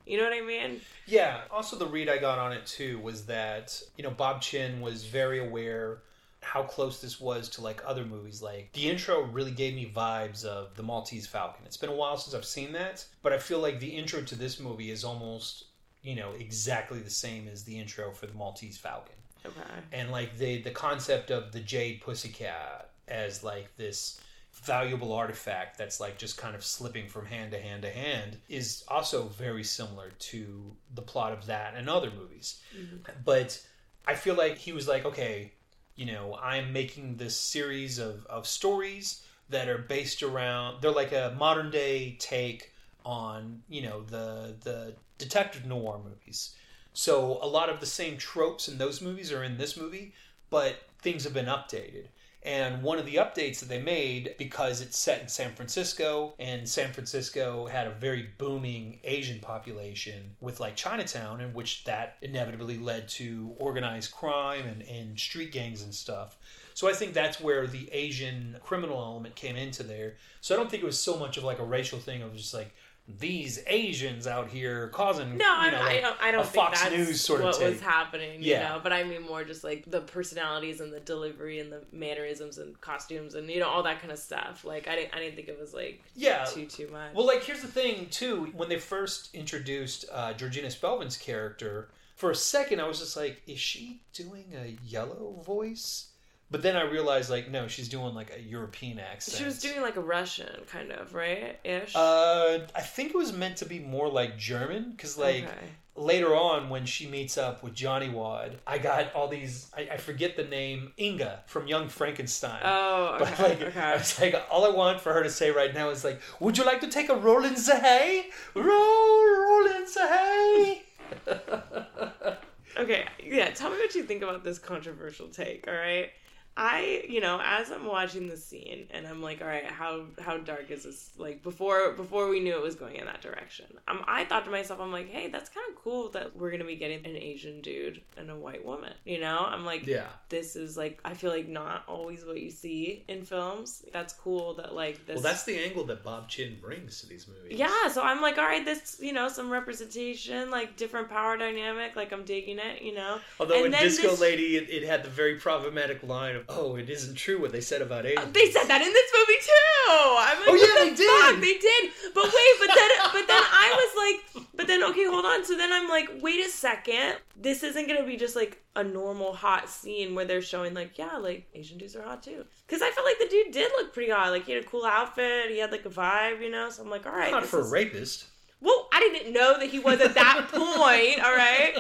you know what i mean Yeah. Also, the read I got on it too was that you know Bob Chinn was very aware how close this was to like other movies. Like the intro really gave me vibes of the Maltese Falcon. It's been a while since I've seen that, but I feel like the intro to this movie is almost you know exactly the same as the intro for the Maltese Falcon. okay. And like the the concept of the jade pussycat as like this valuable artifact that's like just kind of slipping from hand to hand to hand is also very similar to the plot of that and other movies. Mm-hmm. But i feel like he was like okay you know i'm making this series of, of stories that are based around they're like a modern day take on you know the the detective noir movies so a lot of the same tropes in those movies are in this movie, but things have been updated. And one of the updates that they made, because it's set in San Francisco, and San Francisco had a very booming Asian population with like Chinatown, in which that inevitably led to organized crime and, and street gangs and stuff. So I think that's where the Asian criminal element came into there. So I don't think it was so much of like a racial thing of just like these Asians out here causing No, you I, know, I like don't. I don't think Fox that's News sort of what was happening. You Yeah. know, but I mean more just like the personalities and the delivery and the mannerisms and costumes and you know all that kind of stuff. Like I didn't. I didn't think it was like yeah. too too much. Well, like here's the thing too. When they first introduced uh, Georgina Spelvin's character, for a second I was just like, is she doing a yellow voice? But then I realized, like, no, she's doing like a European accent. she was doing like a Russian kind of right ish. Uh, I think it was meant to be more like German, because like okay. later on when she meets up with Johnny Wad, I got all these. I, I forget the name Inga from Young Frankenstein. Oh, But okay. like, okay. I was like, all I want for her to say right now is like, "Would you like to take a roll in the hay? Roll, roll in the hay." Okay, yeah, tell me what you think about this controversial take, all right? I, you know, as I'm watching the scene and I'm like, all right, how how dark is this? Like before before we knew it was going in that direction. Um, I thought to myself, I'm like, hey, that's kind of cool that we're gonna be getting an Asian dude and a white woman. You know, I'm like, Yeah. this is like, I feel like not always what you see in films. That's cool that like this. Well, that's the angle that Bob Chinn brings to these movies. yeah, so I'm like, all right, this, you know, some representation, like different power dynamic, like I'm digging it, you know. Although And in Disco this- Lady, it, it had the very problematic line of, "Oh, it isn't true what they said about uh, Asians." They said that in this movie too. I'm like, Oh, yeah, what they the did. fuck? They did. But wait, but then, but then I was like, but then okay, hold on. So then I'm like, wait a second. This isn't gonna be just like a normal hot scene where they're showing like, yeah, like Asian dudes are hot too. Because I felt like the dude did look pretty hot. Like he had a cool outfit. He had like a vibe, you know. So I'm like, all right, Not this for a rapist. Well, I didn't know that he was at that point. All right.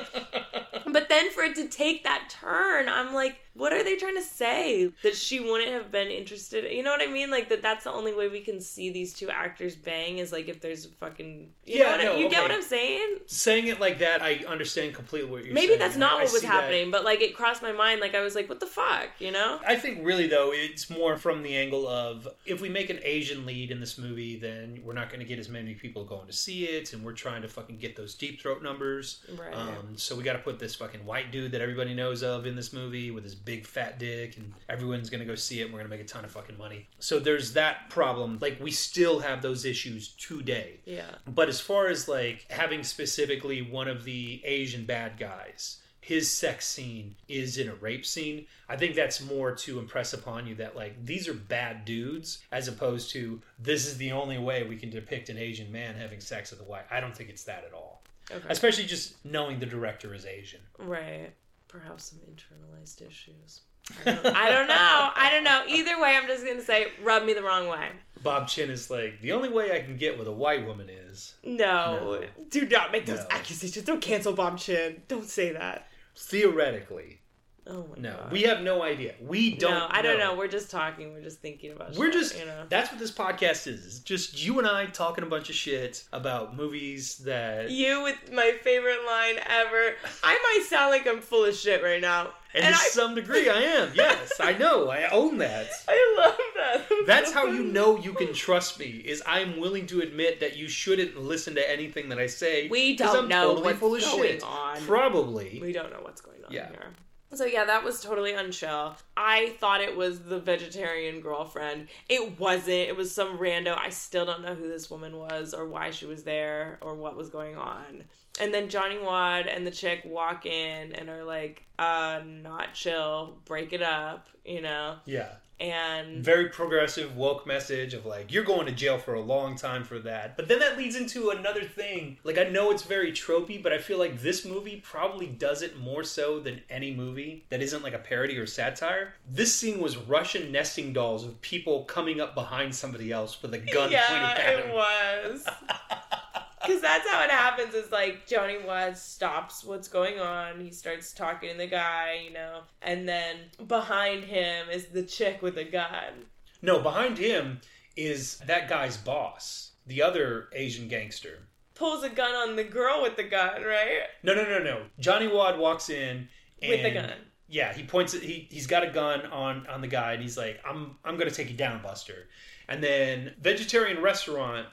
But then for it to take that turn, I'm like, what are they trying to say? That she wouldn't have been interested. You know what I mean? Like that. That's the only way we can see these two actors bang is like if there's a fucking. You Yeah, know what I- no, you get okay. what I'm saying? Saying it like that, I understand completely what you're saying. Maybe saying. that's not I what was see that. happening, but like it crossed my mind. Like I was like, what the fuck? You know? I think really though it's more from the angle of if we make an Asian lead in this movie, then we're not going to get as many people going to see it, and we're trying to fucking get those deep throat numbers. Right. Um, so we got to put this fucking white dude that everybody knows of in this movie with his big fat dick, and everyone's going to go see it. and We're going to make a ton of fucking money. So there's that problem. Like we still have those issues today. yeah. But as far as like having specifically one of the Asian bad guys, his sex scene is in a rape scene. I think that's more to impress upon you that like these are bad dudes as opposed to this is the only way we can depict an Asian man having sex with a white. I don't think it's that at all. Okay. Especially just knowing the director is Asian. Right. Perhaps some internalized issues. I don't, I don't know. I don't know. Either way, I'm just gonna say, rub me the wrong way. Bob Chinn is like the only way I can get with a white woman is No, No. do not make those No. accusations. Don't cancel Bob Chinn. Don't say that. theoretically. Oh my No, god. we have no idea. We don't. no, I don't know. We're just talking. We're just thinking about. We're shit, just you know. that's what this podcast is. It's just you and I talking a bunch of shit about movies that You with my favorite line ever. I might sound like I'm full of shit right now, and, and to I, some degree I am. Yes, I know. I own that. I love that. That's so how you know you can trust me. Is I'm willing to admit that you shouldn't listen to anything that I say. We don't I'm know totally what's full of going shit. on. Probably. We don't know what's going on Yeah. here. So yeah, that was totally unchill. I thought it was the vegetarian girlfriend. It wasn't. It was some rando. I still don't know who this woman was or why she was there or what was going on. And then Johnny Wad and the chick walk in and are like, uh, not chill, break it up, you know? Yeah. And Very progressive woke message of like you're going to jail for a long time for that. But then that leads into another thing. Like I know it's very tropey, but I feel like this movie probably does it more so than any movie that isn't like a parody or satire. This scene was Russian nesting dolls of people coming up behind somebody else with a gun pointed yeah, at it was. Because that's how it happens. Is like Johnny Watts stops what's going on. He starts talking to the guy, you know, and then behind him is the chick with a gun. No, behind him is that guy's boss, the other Asian gangster. Pulls a gun on the girl with the gun, right? No, no, no, no. Johnny Wad walks in and, With the gun. Yeah, he points it. He he's got a gun on on the guy, and he's like, "I'm I'm gonna take you down, Buster." And then vegetarian restaurant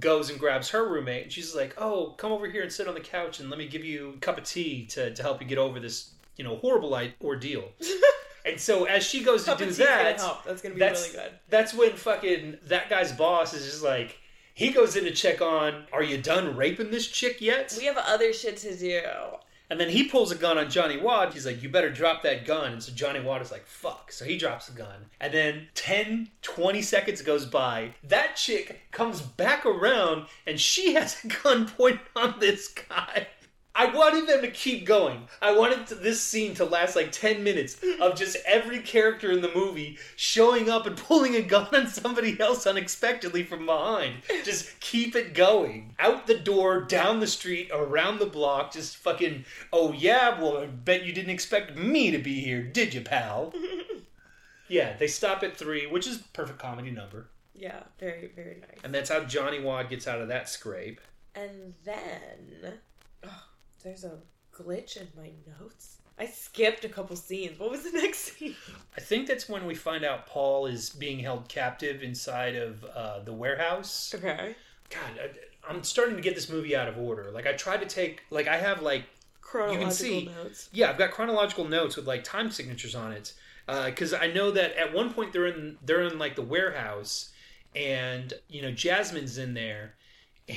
goes and grabs her roommate, and she's like, "Oh, come over here and sit on the couch, and let me give you a cup of tea to to help you get over this you know horrible light ordeal." and so as she goes to Cup do of tea's gonna that, help. That's gonna be that's really good. that's when fucking that guy's boss is just like. He goes in to check on, are you done raping this chick yet? We have other shit to do. And then he pulls a gun on Johnny Wad. He's like, you better drop that gun. And so Johnny Wad is like, fuck. So he drops the gun. And then 10, 20 seconds goes by. That chick comes back around and she has a gun pointed on this guy. I wanted them to keep going. I wanted to, this scene to last like 10 minutes of just every character in the movie showing up and pulling a gun on somebody else unexpectedly from behind. Just keep it going. Out the door, down the street, around the block, just fucking, oh yeah, well, I bet you didn't expect me to be here, did you, pal? yeah, they stop at three, which is perfect comedy number. Yeah, very, very nice. And that's how Johnny Wad gets out of that scrape. And then there's a glitch in my notes. I skipped a couple scenes. What was the next scene? I think that's when we find out Paul is being held captive inside of uh, the warehouse. Okay. God, I, I'm starting to get this movie out of order. Like I tried to take, like I have like Chronological see- notes. Yeah, I've got chronological notes with like time signatures on it because I know that at one point they're in they're in like the warehouse, and you know Jasmine's in there,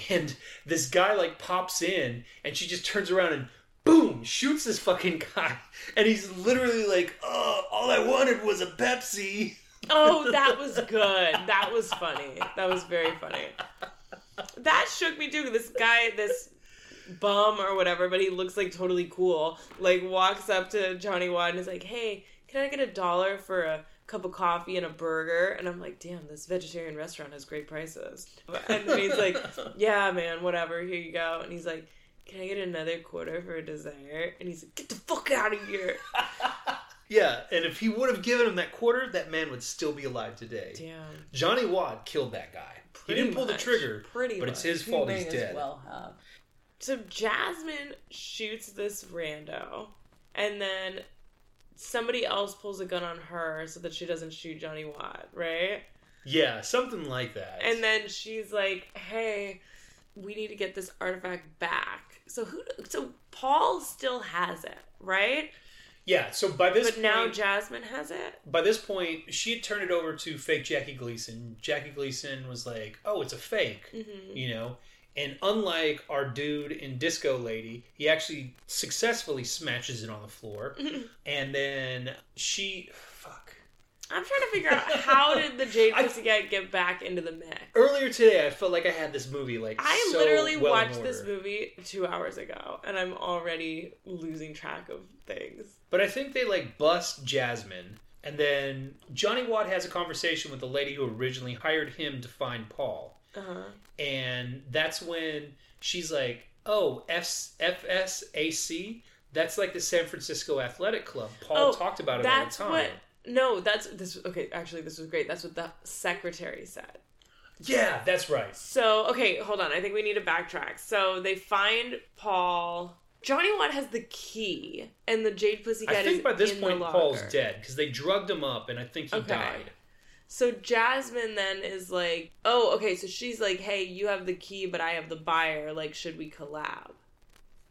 and this guy like pops in, and she just turns around and boom shoots this fucking guy, and he's literally like, "Oh, all I wanted was a Pepsi." Oh, that was good. That was funny. That was very funny. That shook me too. This guy, this bum or whatever, but he looks like totally cool. Like walks up to Johnny Wad and is like, "Hey, can I get a dollar for a cup of coffee and a burger?" And I'm like, "Damn, this vegetarian restaurant has great prices." And he's like, "Yeah, man, whatever. Here you go." And he's like, "Can I get another quarter for a dessert?" And he's like, "Get the fuck out of here!" Yeah, and if he would have given him that quarter, that man would still be alive today. Damn. Johnny Wad killed that guy. he didn't pull the trigger, Pretty but it's much. his fault He he's may dead. as well have. So Jasmine shoots this rando, and then somebody else pulls a gun on her so that she doesn't shoot Johnny Wad, right? Yeah, something like that. And then she's like, "Hey, we need to get this artifact back." So who? So Paul still has it, right? yeah, so by this But now point, Jasmine has it. by this point, she had turned it over to fake Jackie Gleason. Jackie Gleason was like, "Oh, it's a fake," Mm-hmm. you know. And unlike our dude in Disco Lady, he actually successfully smashes it on the floor. and then she, fuck. I'm trying to figure out how did the Jade I- Pussycat get back into the mix. Earlier today, I felt like I had this movie like I so literally well watched this movie two hours ago, and I'm already losing track of things. But I think they like bust Jasmine, and then Johnny Wad has a conversation with the lady who originally hired him to find Paul, Uh huh. and that's when she's like, "Oh, F- FSAC, that's like the San Francisco Athletic Club. Paul Oh, talked about it That's all the what. time." No, that's this. Okay, actually, this was great. That's what the secretary said. Yeah, that's right. So, okay, hold on. I think we need to backtrack. So they find Paul. Johnny Wad has the key, and the Jade Pussycat I think by this point Paul's dead because they drugged him up, and I think he Okay. died. So Jasmine then is like, "Oh, okay." So she's like, "Hey, you have the key, but I have the buyer. Like, should we collab?"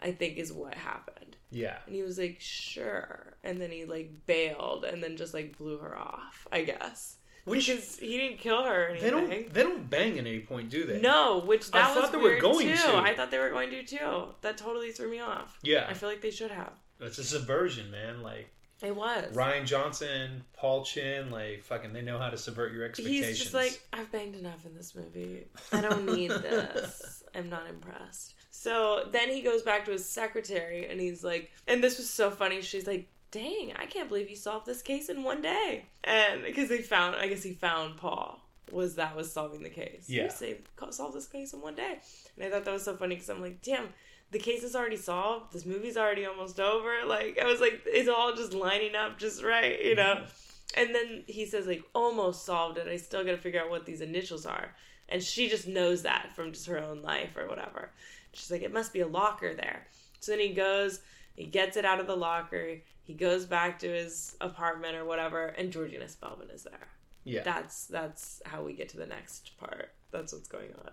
I think is what happened. Yeah, And he was like, "Sure." And then he like bailed, and then just like blew her off. I guess which because he didn't kill her or they don't they don't bang at any point, do they? No, which I that was thought they were going too. to. I thought they were going to too. That totally threw me off. Yeah, I feel like they should have. it's a subversion, man. Like. It was. Rian Johnson, Paul Chinn, like fucking, they know how to subvert your expectations. He's just like, I've banged enough in this movie. I don't need this. I'm not impressed. So then he goes back to his secretary and he's like, and this was so funny. She's like, dang, I can't believe you solved this case in one day. And because they found, I guess he found Paul. Was that was solving the case? Yeah. You saved, solved this case in one day, and I thought that was so funny because I'm like, damn, the case is already solved. This movie's already almost over. Like I was like, it's all just lining up just right, you know. Mm-hmm. And then he says like, almost solved it. I still got to figure out what these initials are. And she just knows that from just her own life or whatever. She's like, it must be a locker there. So then he goes, he gets it out of the locker. He goes back to his apartment or whatever, and Georgina Spelvin is there. yeah, That's that's how we get to the next part. That's what's going on.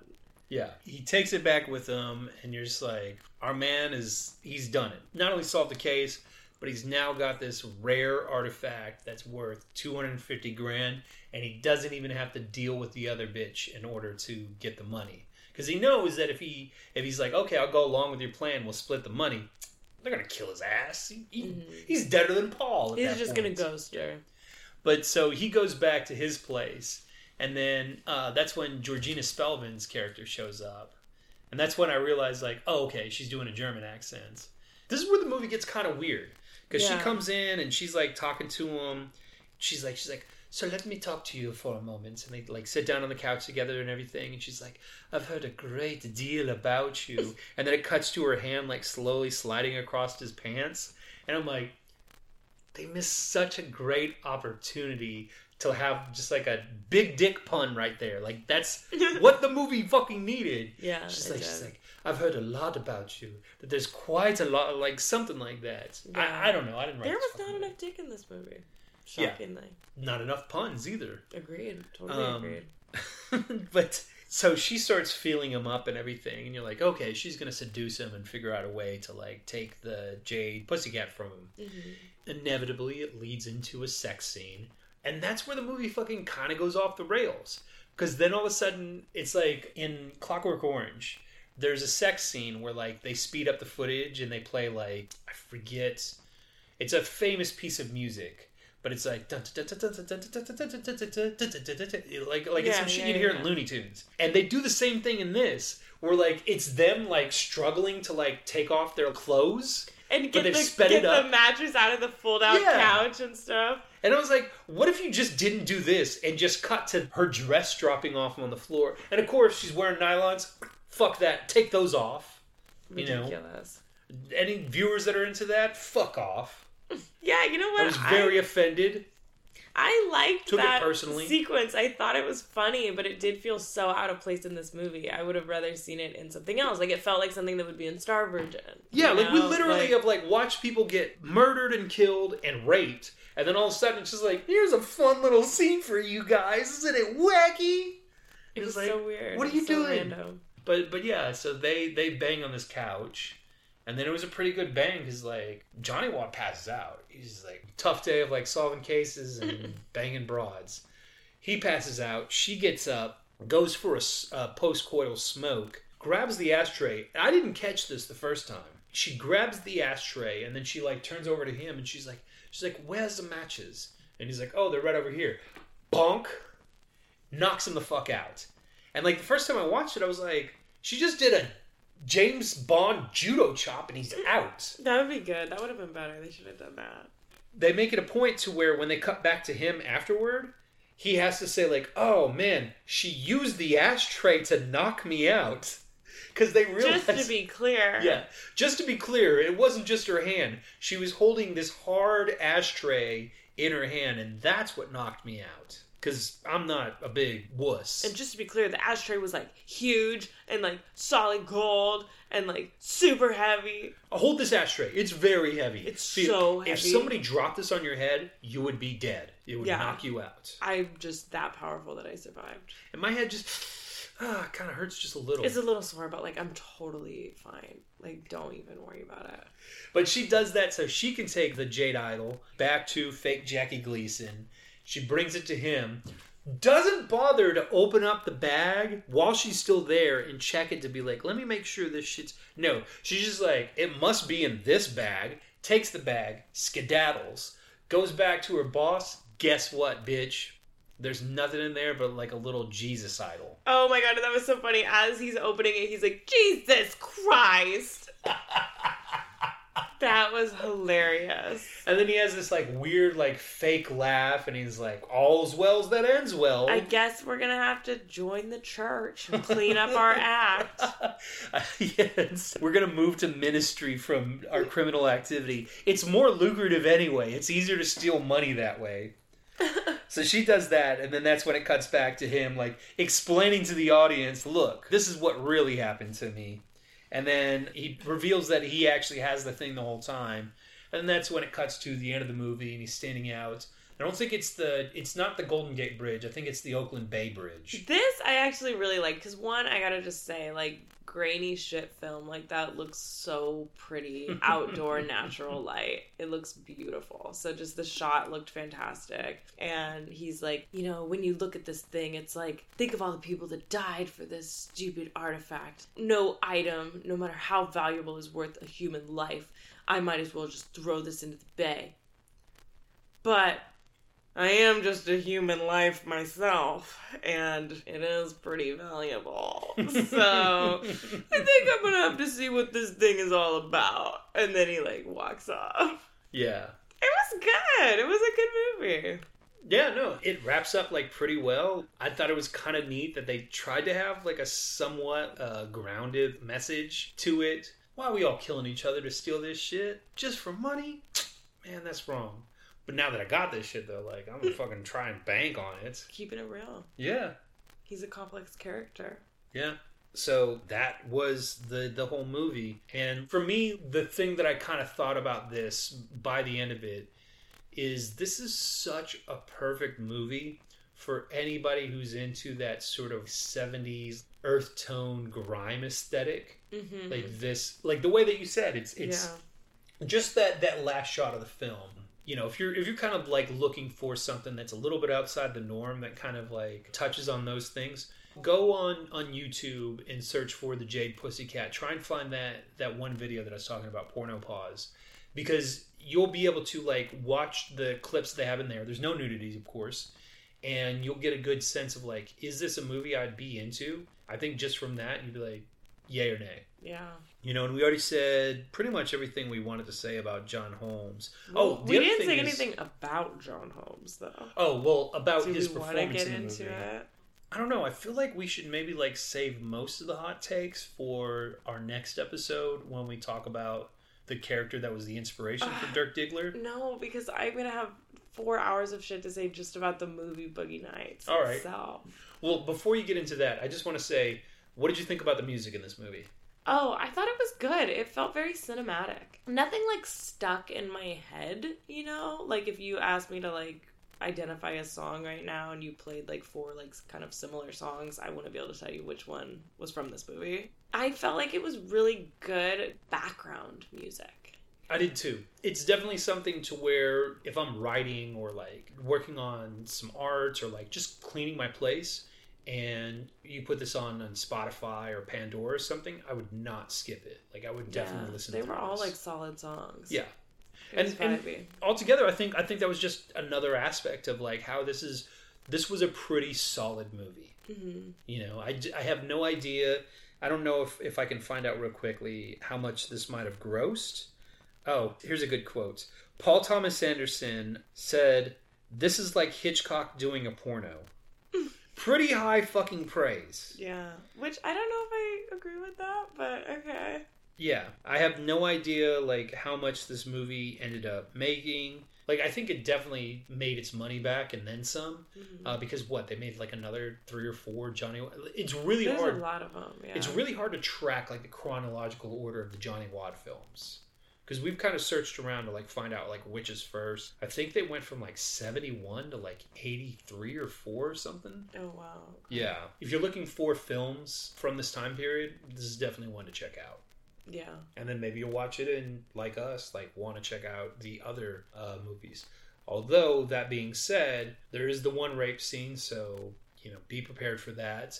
Yeah. He takes it back with him, and you're just like, our man is, he's done it. Not only solved the case, but he's now got this rare artifact that's worth 250 grand, and he doesn't even have to deal with the other bitch in order to get the money. Because he knows that if he, if he's like, okay, I'll go along with your plan, we'll split the money. They're gonna kill his ass. He, he- mm-hmm. He's deader than Paul. at He's that just point. gonna ghost her. But so he goes back to his place, and then uh, that's when Georgina Spelvin's character shows up, and that's when I realized, like, oh, okay, she's doing a German accent. This is where the movie gets kind of weird because Yeah. she comes in and she's like talking to him. She's like, she's like, so let me talk to you for a moment, and they like sit down on the couch together and everything. And she's like, I've heard a great deal about you, and then it cuts to her hand like slowly sliding across his pants, and I'm like they missed such a great opportunity to have just like a big dick pun right there. Like that's what the movie fucking needed. Yeah, She's like, she's like, I've heard a lot about you. That there's quite a lot, like something like that. Yeah. I, I don't know. I didn't write. There was not fucking enough dick in this movie. Yeah. Shockingly. movie. not enough puns either. Agreed. Totally Um, agreed. but so she starts feeling him up and everything, and you're like, okay, she's gonna seduce him and figure out a way to like take the jade pussycat from him. Mm-hmm. Inevitably, it leads into a sex scene, and that's where the movie fucking kind of goes off the rails. Because then all of a sudden, it's like in Clockwork Orange, there's a sex scene where like they speed up the footage and they play like I forget, it's a famous piece of music. But it's like like like it's some shit you'd hear in Looney Tunes, and they do the same thing in this, where like it's them like struggling to like take off their clothes, And get the get the mattress out of the fold out Yeah. couch and stuff. And I was like, what if you just didn't do this and just cut to her dress dropping off on the floor? And of course, she's wearing nylons. Fuck that. Take those off. You know. Ridiculous. Any viewers that are into that, fuck off. Yeah, you know what? I was very offended. I liked Took it that personally. sequence. I thought it was funny, but it did feel so out of place in this movie. I would have rather seen it in something else. Like it felt like something that would be in Star Virgin. Yeah, like we literally Like, have like watched people get murdered and killed and raped, and then all of a sudden it's just like, here's a fun little scene for you guys. Isn't it wacky? it was like, so weird. what are you so doing? Random. But but yeah, so they they bang on this couch, and then it was a pretty good bang because like Johnny Wad passes out. He's like tough day of like solving cases and banging broads. He passes out. She gets up, goes for a uh, post-coital smoke, grabs the ashtray. I didn't catch this the first time. She grabs the ashtray and then she like turns over to him and she's like she's like where's the matches? And he's like oh they're right over here. Bonk, knocks him the fuck out. And like the first time I watched it, I was like, she just did a James Bond judo chop and he's out. That would be good. That would have been better. They should have done that. They make it a point to where when they cut back to him afterward, he has to say like, "Oh man, she used the ashtray to knock me out." Because they realize, Just to be clear. yeah, just to be clear, it wasn't just her hand. She was holding this hard ashtray in her hand, and that's what knocked me out. Because I'm not a big wuss. And just to be clear, the ashtray was like huge and like solid gold and like super heavy. Uh, hold this ashtray. It's very heavy. It's See, so heavy. If somebody dropped this on your head, you would be dead. It would Yeah. knock you out. I'm just that powerful that I survived. And my head just ah, kind of hurts just a little. It's a little sore, but like I'm totally fine. Like, don't even worry about it. But she does that so she can take the Jade Idol back to fake Jackie Gleason. She brings it to him. Doesn't bother to open up the bag while she's still there and check it to be like, let me make sure this shit's. No, she's just like, it must be in this bag. Takes the bag, skedaddles, goes back to her boss. Guess what, bitch? There's nothing in there but like a little Jesus idol. Oh my god, that was so funny. As he's opening it, he's like, Jesus Christ. that was hilarious. And then he has this like weird, like fake laugh, and he's like, "All's well's that ends well." I guess we're gonna have to join the church and clean up our act. yes, we're gonna move to ministry from our criminal activity. It's more lucrative anyway. It's easier to steal money that way. So she does that, and then that's when it cuts back to him, like explaining to the audience, "Look, this is what really happened to me." And then he reveals that he actually has the thing the whole time, and that's when it cuts to the end of the movie, and he's standing out. I don't think it's the, it's not the Golden Gate Bridge. I think it's the Oakland Bay Bridge. This I actually really like because one, I gotta just say, like grainy shit film like that looks so pretty. Outdoor natural light, it looks beautiful. So just the shot looked fantastic. And he's like, you know, when you look at this thing, it's like think of all the people that died for this stupid artifact. No item, no matter how valuable, is worth a human life. I might as well just throw this into the bay. But I am just a human life myself, and it is pretty valuable. So I think I'm gonna have to see what this thing is all about. And then he like walks off. Yeah. It was good. It was a good movie. Yeah, no, it wraps up like pretty well. I thought it was kind of neat that they tried to have like a somewhat uh, grounded message to it. Why are we all killing each other to steal this shit? Just for money? Man, that's wrong. But now that I got this shit, though, like I'm gonna fucking try and bank on it. Keeping it real. Yeah, He's a complex character. yeah. So that was the the whole movie, and for me, the thing that I kind of thought about this by the end of it is this is such a perfect movie for anybody who's into that sort of 70s earth tone grime aesthetic Mm-hmm. like this like the way that you said it's it's yeah. just that that last shot of the film you know if you're if you're kind of like looking for something that's a little bit outside the norm that kind of like touches on those things go on on youtube and search for the jade pussycat. Try and find that that one video that i was talking about porno pause because you'll be able to like watch the clips they have in there. There's no nudity of course and you'll get a good sense of like is this a movie i'd be into? I think just from that you'd be like yay or nay Yeah. you know, and we already said pretty much everything we wanted to say about John Holmes. Well, oh, we didn't say is- anything about John Holmes though. Oh well, about Do his we performance get in the into movie. it? I don't know. I feel like we should maybe like save most of the hot takes for our next episode when we talk about the character that was the inspiration for Dirk Diggler. No, because I'm gonna have four hours of shit to say just about the movie Boogie Nights All right. itself. Well, before you get into that, I just want to say, what did you think about the music in this movie? Oh, I thought it was good. It felt very cinematic. Nothing like stuck in my head, you know? Like if you asked me to like identify a song right now and you played like four like kind of similar songs, I wouldn't be able to tell you which one was from this movie. I felt like it was really good background music. I did too. It's definitely something to where if I'm writing or like working on some art or like just cleaning my place and you put this on on Spotify or Pandora or something, I would not skip it. Like I would definitely Yeah, listen They were all this. like solid songs. Yeah. And- and- Altogether, I think I think that was just another aspect of like how this is this was a pretty solid movie. hmm You know, I, I have no idea. I don't know if, if I can find out real quickly how much this might have grossed. Oh, here's a good quote. Paul Thomas Anderson said, This is like Hitchcock doing a porno. Pretty high fucking praise. Yeah. Which I don't know if I agree with that, but okay. Yeah, I have no idea like how much this movie ended up making. Like, I think it definitely made its money back and then some. Mhm. Uh, because what they made like another three or four Johnny. It's really There's hard. a lot of them. Yeah. It's really hard to track like the chronological order of the Johnny Wad films because we've kind of searched around to like find out like which is first. I think they went from like seventy one to like eighty three or four or something. Oh wow. Yeah, if you're looking for films from this time period, this is definitely one to check out. Yeah. And then maybe you'll watch it and like us, like want to check out the other uh, movies. Although that being said, there is the one rape scene, so you know be prepared for that.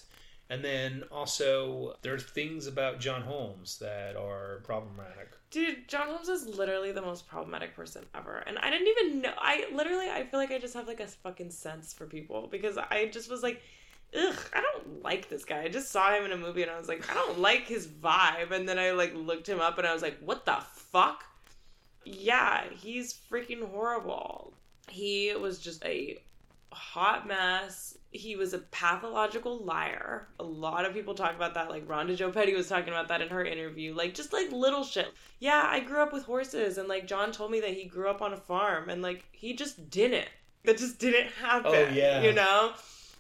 And then also there are things about John Holmes that are problematic. Dude, John Holmes is literally the most problematic person ever. And I didn't even know. I literally, I feel like I just have like a fucking sense for people because I just was like, ugh, I don't like this guy. I just saw him in a movie and I was like, I don't like his vibe. And then I like looked him up and I was like, what the fuck? Yeah, he's freaking horrible. He was just a hot mess. He was a pathological liar. A lot of people talk about that. Like Rhonda Jo Petty was talking about that in her interview. Like just like little shit. Yeah, I grew up with horses, and like John told me that he grew up on a farm, and like he just didn't. That just didn't happen. Oh, yeah. you know.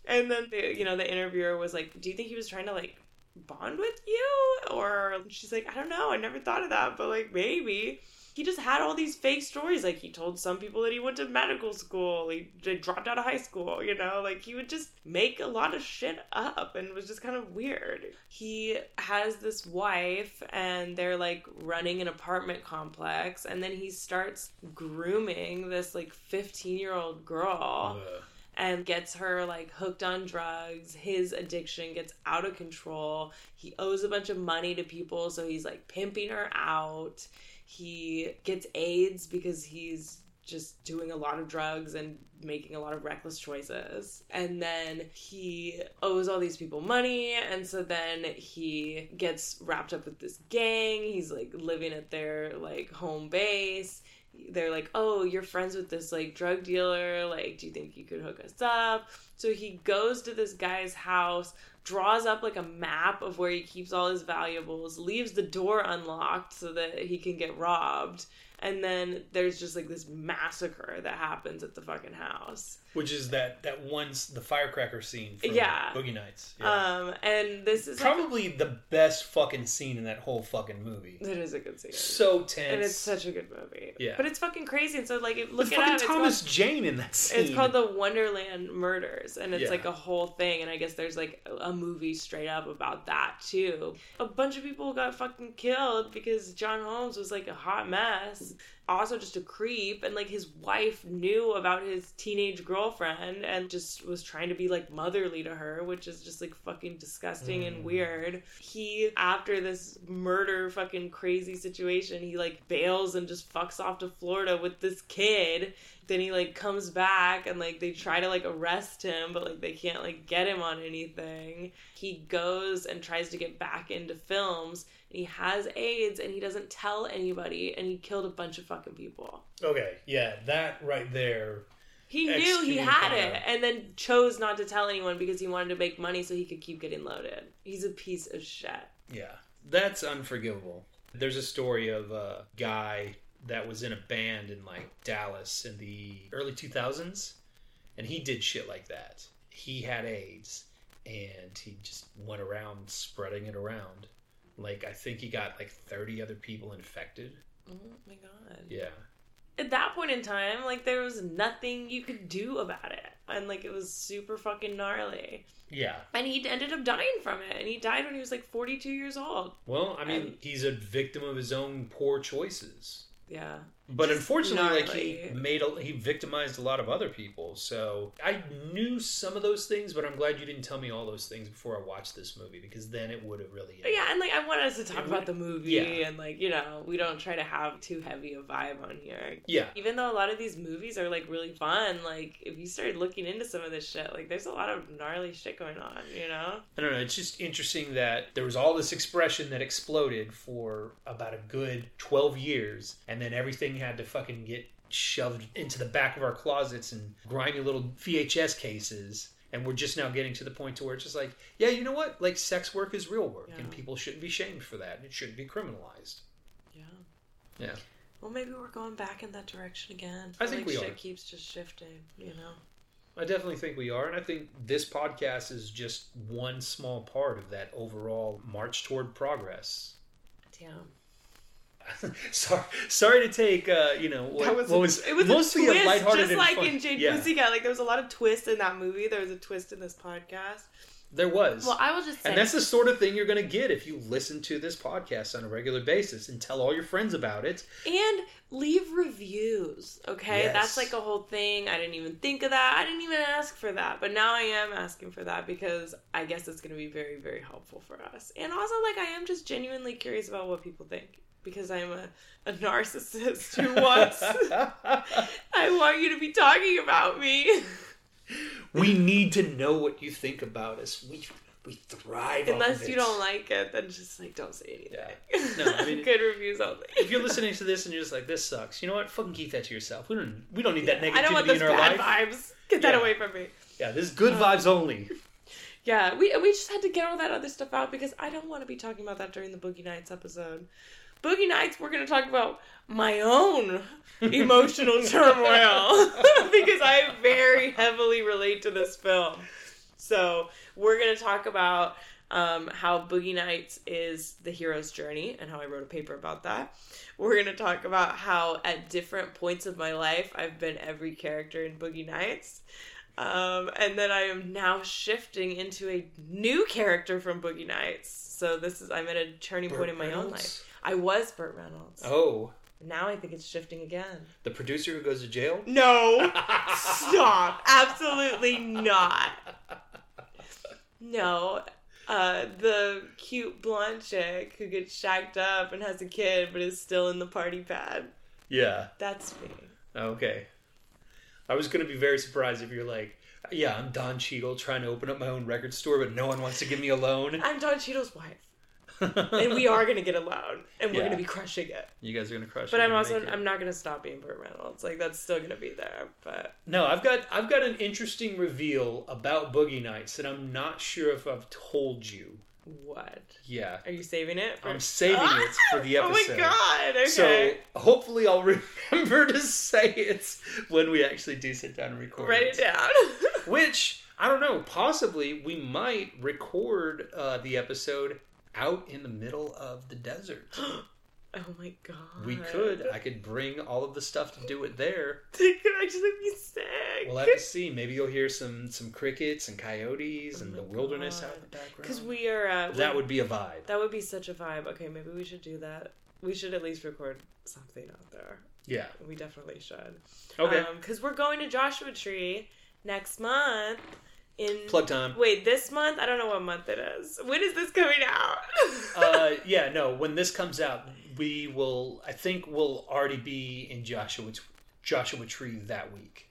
And then the, you know the interviewer was like, "Do you think he was trying to like bond with you?" Or she's like, "I don't know. I never thought of that, but like maybe." he just had all these fake stories. Like he told some people that he went to medical school, he dropped out of high school, you know, like he would just make a lot of shit up and was just kind of weird. He has this wife and they're like running an apartment complex and then he starts grooming this like 15 year old girl Ugh. And gets her like hooked on drugs. His addiction gets out of control. He owes a bunch of money to people, so he's like pimping her out. He gets AIDS because he's just doing a lot of drugs and making a lot of reckless choices. And then he owes all these people money. And so then he gets wrapped up with this gang. He's like living at their like home base they're like, "Oh, you're friends with this like drug dealer. Like, do you think you could hook us up?" So he goes to this guy's house, draws up like a map of where he keeps all his valuables, leaves the door unlocked so that he can get robbed, and then there's just like this massacre that happens at the fucking house. Which is that that once the firecracker scene from Yeah. Boogie Nights. Yeah. Um, and this is like, Probably the best fucking scene in that whole fucking movie. it is a good scene. So tense. and it's such a good movie. Yeah. But it's fucking crazy. And so like Look look it Thomas called, Jane in that scene. it's called the Wonderland Murders, and it's Yeah. like a whole thing. And I guess there's like a movie straight up about that too. A bunch of people got fucking killed because John Holmes was like a hot mess. Also, just a creep, and like his wife knew about his teenage girlfriend and just was trying to be like motherly to her, which is just like fucking disgusting Mm. and weird. He, after this murder fucking crazy situation, he like bails and just fucks off to Florida with this kid then he like comes back and like they try to like arrest him but like they can't like get him on anything he goes and tries to get back into films and he has aids and he doesn't tell anybody and he killed a bunch of fucking people Okay, yeah, that right there. he knew he had it and then chose not to tell anyone because he wanted to make money so he could keep getting loaded he's a piece of shit Yeah, that's unforgivable. There's a story of a guy that was in a band in like Dallas in the early 2000s, and he did shit like that. He had AIDS, and he just went around spreading it around. Like I think he got like 30 other people infected. oh my god Yeah, at that point in time, like there was nothing you could do about it. And like it was super fucking gnarly. yeah. And he ended up dying from it. And he died when he was like 42 years old. Well, I mean, And- he's a victim of his own poor choices. Yeah. But Just unfortunately, like he made a, he victimized a lot of other people. So I knew some of those things, but I'm glad you didn't tell me all those things before I watched this movie because then it would have really. But yeah, and like I want us to talk It about would- the movie yeah. and like, you know, we don't try to have too heavy a vibe on here. Yeah. Even though a lot of these movies are like really fun, like if you started looking into some of this shit, like there's a lot of gnarly shit going on, you know? I don't know. It's just interesting that there was all this expression that exploded for about a good 12 years, and then everything had to fucking get shoved into the back of our closets and grimy little VHS cases. And we're just now getting to the point to where it's just like, yeah, you know what? Like, sex work is real work, and people shouldn't be shamed for that. and It shouldn't be criminalized. Yeah. Yeah. Well, maybe we're going back in that direction again. I feel think like we shit are. keeps just shifting, you know? I definitely think we are, and I think this podcast is just one small part of that overall march toward progress. Damn. sorry, sorry to take uh, you know what, was, what was it was mostly a twist, lighthearted just like in Jade yeah, Pussycat. Like there was a lot of twist in that movie. There was a twist in this podcast. There was, Well, I will just say, and that's the sort of thing you're going to get if you listen to this podcast on a regular basis and tell all your friends about it. and leave reviews. Okay, Yes. that's like a whole thing. I didn't even think of that. I didn't even ask for that, but now I am asking for that because I guess it's going to be very, very helpful for us. And also, like, I am just genuinely curious about what people think because I'm a, a narcissist who wants. I want you to be talking about me. we need to know what you think about us. We we thrive. Unless you don't like it, then just like don't say anything. No, I mean- good reviews only. If you're listening to this and you're just like, "This sucks," you know what? Fucking keep that to yourself. We don't. We don't need that negativity I don't want in those our bad life. vibes. Get that Yeah. away from me. Yeah, this is good Uh, vibes only. Yeah, we we just had to get all that other stuff out because I don't want to be talking about that during the Boogie Nights episode. Boogie Nights, we're gonna talk about my own emotional turmoil because I very heavily relate to this film. So we're gonna talk about um, how Boogie Nights is the hero's journey and how I wrote a paper about that. We're gonna talk about how at different points of my life I've been every character in Boogie Nights. Um, and then I am now shifting into a new character from Boogie Nights. So this is I'm at a turning point in my own life. I was Burt Reynolds. Oh, Now I think it's shifting again. the producer who goes to jail. No, stop! Absolutely not. No, uh, the cute blonde chick who gets shacked up and has a kid but is still in the party pad. Yeah. That's me. Okay. I was going to be very surprised if you're like, yeah, I'm Don Cheadle trying to open up my own record store, but no one wants to give me a loan. I'm Don Cheadle's wife, and we are gonna get a loan, and we're Yeah. gonna be crushing it. You guys are going to crush. But it But I'm also. I'm not gonna stop being Burt Reynolds. Like that's still gonna be there. But No, I've got I've got an interesting reveal about Boogie Nights that I'm not sure if I've told you. What? Yeah. Are you saving it? For... I'm saving it for the episode. Oh my god! Okay. So hopefully I'll remember to say it when we actually do sit down and record. write it down. Which I don't know. Possibly we might record uh, the episode out in the middle of the desert. oh my god. We could. I could bring all of the stuff to do it there. It could actually be sick. We'll have to see. Maybe you'll hear some some crickets and coyotes Oh and the wilderness God. out in the background. Because we are. Uh, that we- would be a vibe. That would be such a vibe. Okay, maybe we should do that. We should at least record something out there. Yeah. We definitely should. Okay. Because we're going to Joshua Tree next month. In Plug time. Wait, this month? I don't know what month it is. When is this coming out? uh, yeah, no. When this comes out, we will. I think we'll already be in Joshua Joshua Tree that week.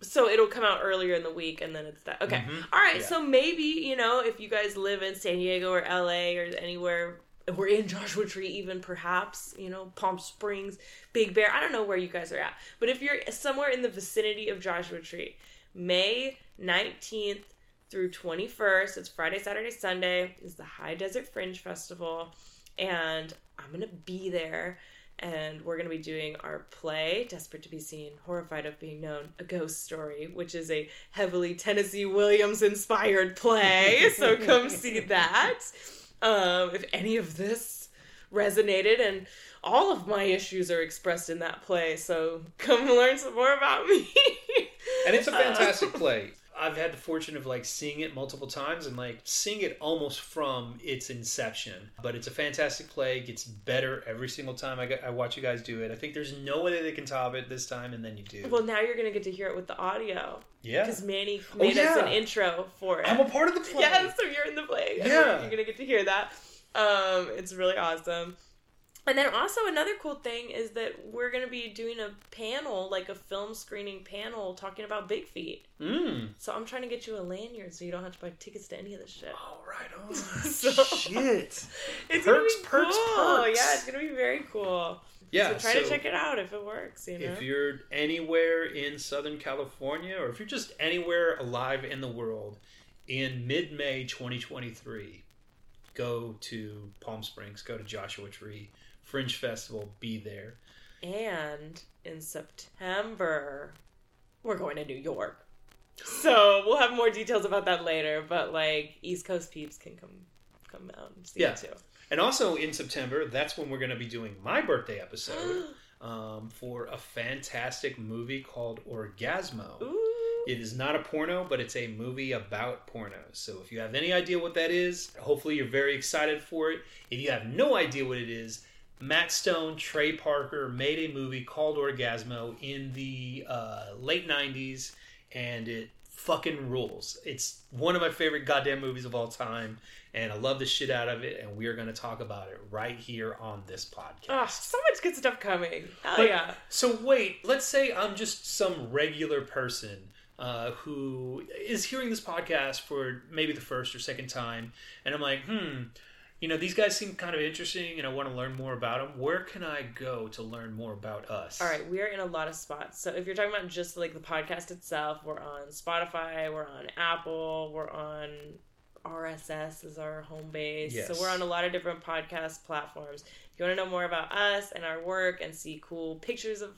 so it'll come out earlier in the week, and then it's that. Okay. Mhm. All right. Yeah. So maybe you know if you guys live in San Diego or LA or anywhere. We're in Joshua Tree, even perhaps, you know, Palm Springs, Big Bear. I don't know where you guys are at. But if you're somewhere in the vicinity of Joshua Tree, May 19th through 21st, it's Friday, Saturday, Sunday, is the High Desert Fringe Festival. And I'm going to be there. And we're going to be doing our play, Desperate to Be Seen, Horrified of Being Known, A Ghost Story, which is a heavily Tennessee Williams inspired play. so come see that. Um, if any of this resonated, and all of my issues are expressed in that play, so come learn some more about me. and it's a Uh, fantastic play. I've had the fortune of like seeing it multiple times and like seeing it almost from its inception. But it's a fantastic play. It gets better every single time I, get, I watch you guys do it. I think there's no way they can top it this time, and then you do. well, now you're gonna get to hear it with the audio yeah, because Manny made us yeah. an intro for it. I'm a part of the play. Yeah, so you're in the play. and Yeah. You're gonna get to hear that. Um, it's really awesome. And then also another cool thing is that we're gonna be doing a panel, like a film screening panel, talking about Big Feet. Mm. So I'm trying to get you a lanyard so you don't have to buy tickets to any of this shit. All right, on. So- Shit. It's Perks, gonna be perks, cool. perks. Yeah, it's gonna be very cool. Yeah, so try to check it out if it works. You know. If you're anywhere in Southern California, or if you're just anywhere alive in the world, in mid May 2023, go to Palm Springs, go to Joshua Tree Fringe Festival, be there. And in September, we're going to New York. So we'll have more details about that later. But like East Coast peeps can come come out and see Yeah. it too. And also in September, that's when we're going to be doing my birthday episode um, for a fantastic movie called Orgazmo. Ooh. It is not a porno, but it's a movie about porno. So if you have any idea what that is, hopefully you're very excited for it. If you have no idea what it is, Matt Stone, Trey Parker made a movie called Orgazmo in the uh, late 90s, and it fucking rules. It's one of my favorite goddamn movies of all time, and I love the shit out of it, and we are going to talk about it right here on this podcast. Ah, so much good stuff coming. Hell But- yeah. So wait, let's say I'm just some regular person uh, who is hearing this podcast for maybe the first or second time, and I'm like, hmm, you know, these guys seem kind of interesting, and I want to learn more about them. Where can I go to learn more about us? All right, we are in a lot of spots. So if you're talking about just like the podcast itself, we're on Spotify, we're on Apple, we're on RSS is our home base. Yes. So we're on a lot of different podcast platforms. If you want to know more about us and our work and see cool pictures of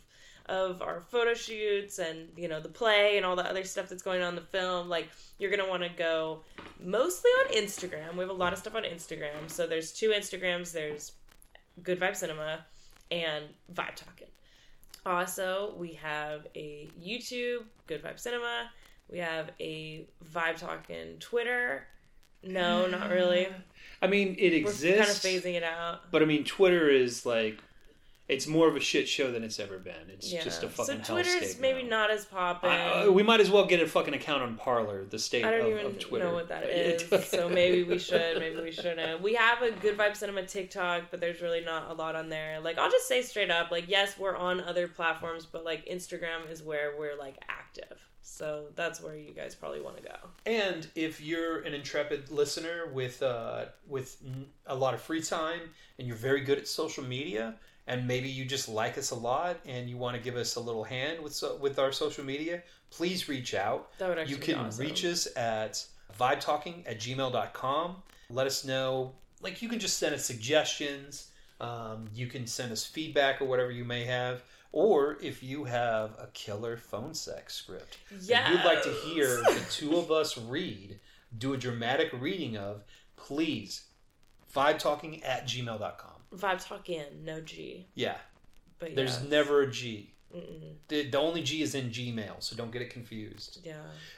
of our photo shoots and you know the play and all the other stuff that's going on in the film, like you're gonna want to go mostly on Instagram. We have a lot of stuff on Instagram. So there's two Instagrams. There's Good Vibe Cinema and Vibe Talkin. Also, we have a YouTube, Good Vibe Cinema. We have a Vibe Talkin Twitter. No, not really. I mean, it We're exists, kind of phasing it out. but I mean, Twitter is like, it's more of a shit show than it's ever been. It's Yeah. just a fucking so Twitter's maybe now. not as poppin'. I- uh, we might as well get a fucking account on Parler, the state of the city. I don't of, even of Twitter. know what that is, so maybe we should, maybe we shouldn't. We have a Good Vibe Cinema TikTok, but there's really not a lot on there. Like, I'll just say straight up, like, yes, we're on other platforms, but like Instagram is where we're like active. So that's where you guys probably want to go. And if you're an intrepid listener with uh, with a lot of free time and you're very good at social media, and maybe you just like us a lot and you want to give us a little hand with so, with our social media, please reach out. That would actually You be can awesome. reach us at vibetalkin at gmail.com. Let us know. Like you can just send us suggestions. Um, you can send us feedback or whatever you may have. Or if you have a killer phone sex script that you'd like to hear the two of us read, do a dramatic reading of, please, vibetalkin at gmail.com. Vibe talk in, no G. Yeah, But there's yeah. never a G. The, the only G is in Gmail, so don't get it confused. Yeah.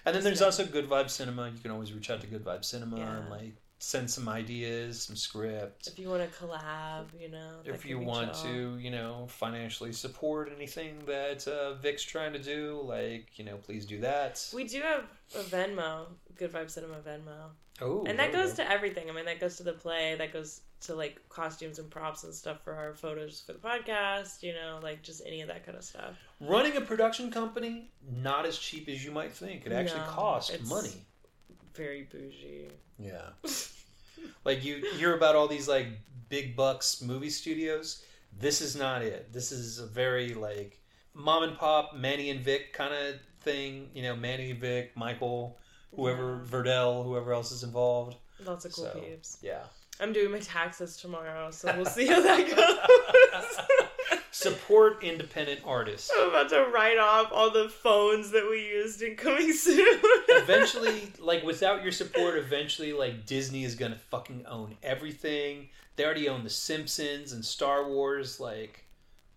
And then there's Yeah. also Good Vibe Cinema. You can always reach out to Good Vibe Cinema Yeah. and like send some ideas, some script. If you want to collab, you know. If you want to, you know, financially support anything that uh, Vic's trying to do, like, you know, please do that. We do have a Venmo, Good Vibe Cinema Venmo. Oh, and that goes to everything. I mean, that goes to the play, that goes to like costumes and props and stuff for our photos for the podcast, you know, like just any of that kind of stuff. running a production company not as cheap as you might think. It actually No, costs money. Very bougie. Yeah. like you hear about all these like big bucks movie studios. This is not it. This is a very like mom and pop Manny and Vic kind of thing. You know, Manny, Vic, Michael, whoever Verdell, whoever else is involved. Lots of cool So, peeps. Yeah. I'm doing my taxes tomorrow, so we'll see how that goes. Support independent artists. I'm about to write off all the phones that we used in coming soon. eventually, like without your support, eventually, like Disney is gonna fucking own everything. They already own The Simpsons and Star Wars. Like,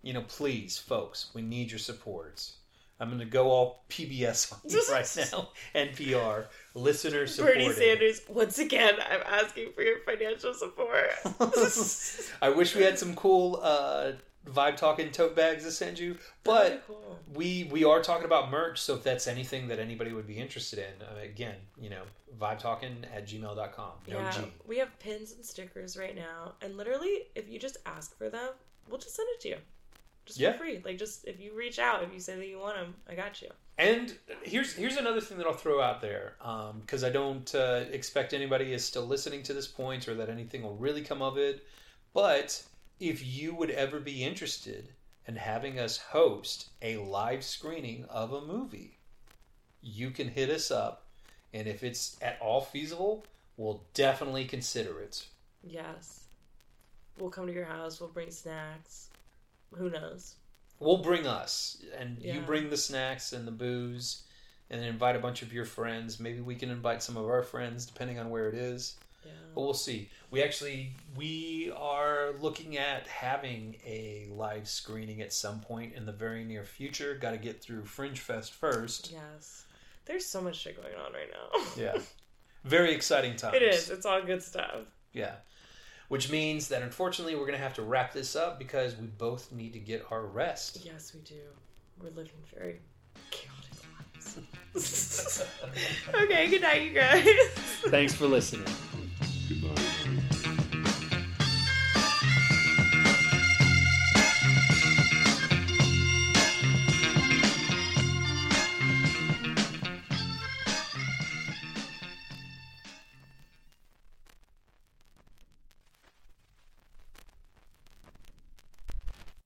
you know, please, folks, we need your support. I'm gonna go all PBS on you right now. NPR listener supported. Bernie Sanders, once again, I'm asking for your financial support. I wish we had some cool uh, vibe talkin tote bags to send you, but cool. we we are talking about merch. So if that's anything that anybody would be interested in, uh, again, you know, vibe talkin at gmail.com. No yeah, G. we have pins and stickers right now, and literally, if you just ask for them, we'll just send it to you, just Yeah. for free. Like, just if you reach out, if you say that you want them, I got you. And here's here's another thing that I'll throw out there because I don't uh, expect anybody is still listening to this point or that anything will really come of it. But if you would ever be interested in having us host a live screening of a movie, you can hit us up, and if it's at all feasible, we'll definitely consider it. Yes, we'll come to your house. We'll bring snacks. Who knows? We'll bring us, and you bring the snacks and the booze, and invite a bunch of your friends. Maybe we can invite some of our friends, depending on where it is. Yeah. But we'll see. We actually we are looking at having a live screening at some point in the very near future. Got to get through Fringe Fest first. Yes. There's so much shit going on right now. Yeah, very exciting times. It is. It's all good stuff. Yeah. Which means that unfortunately we're going to have to wrap this up because we both need to get our rest. Yes, we do. We're living very chaotic lives. okay, good night, you guys. Thanks for listening. Goodbye.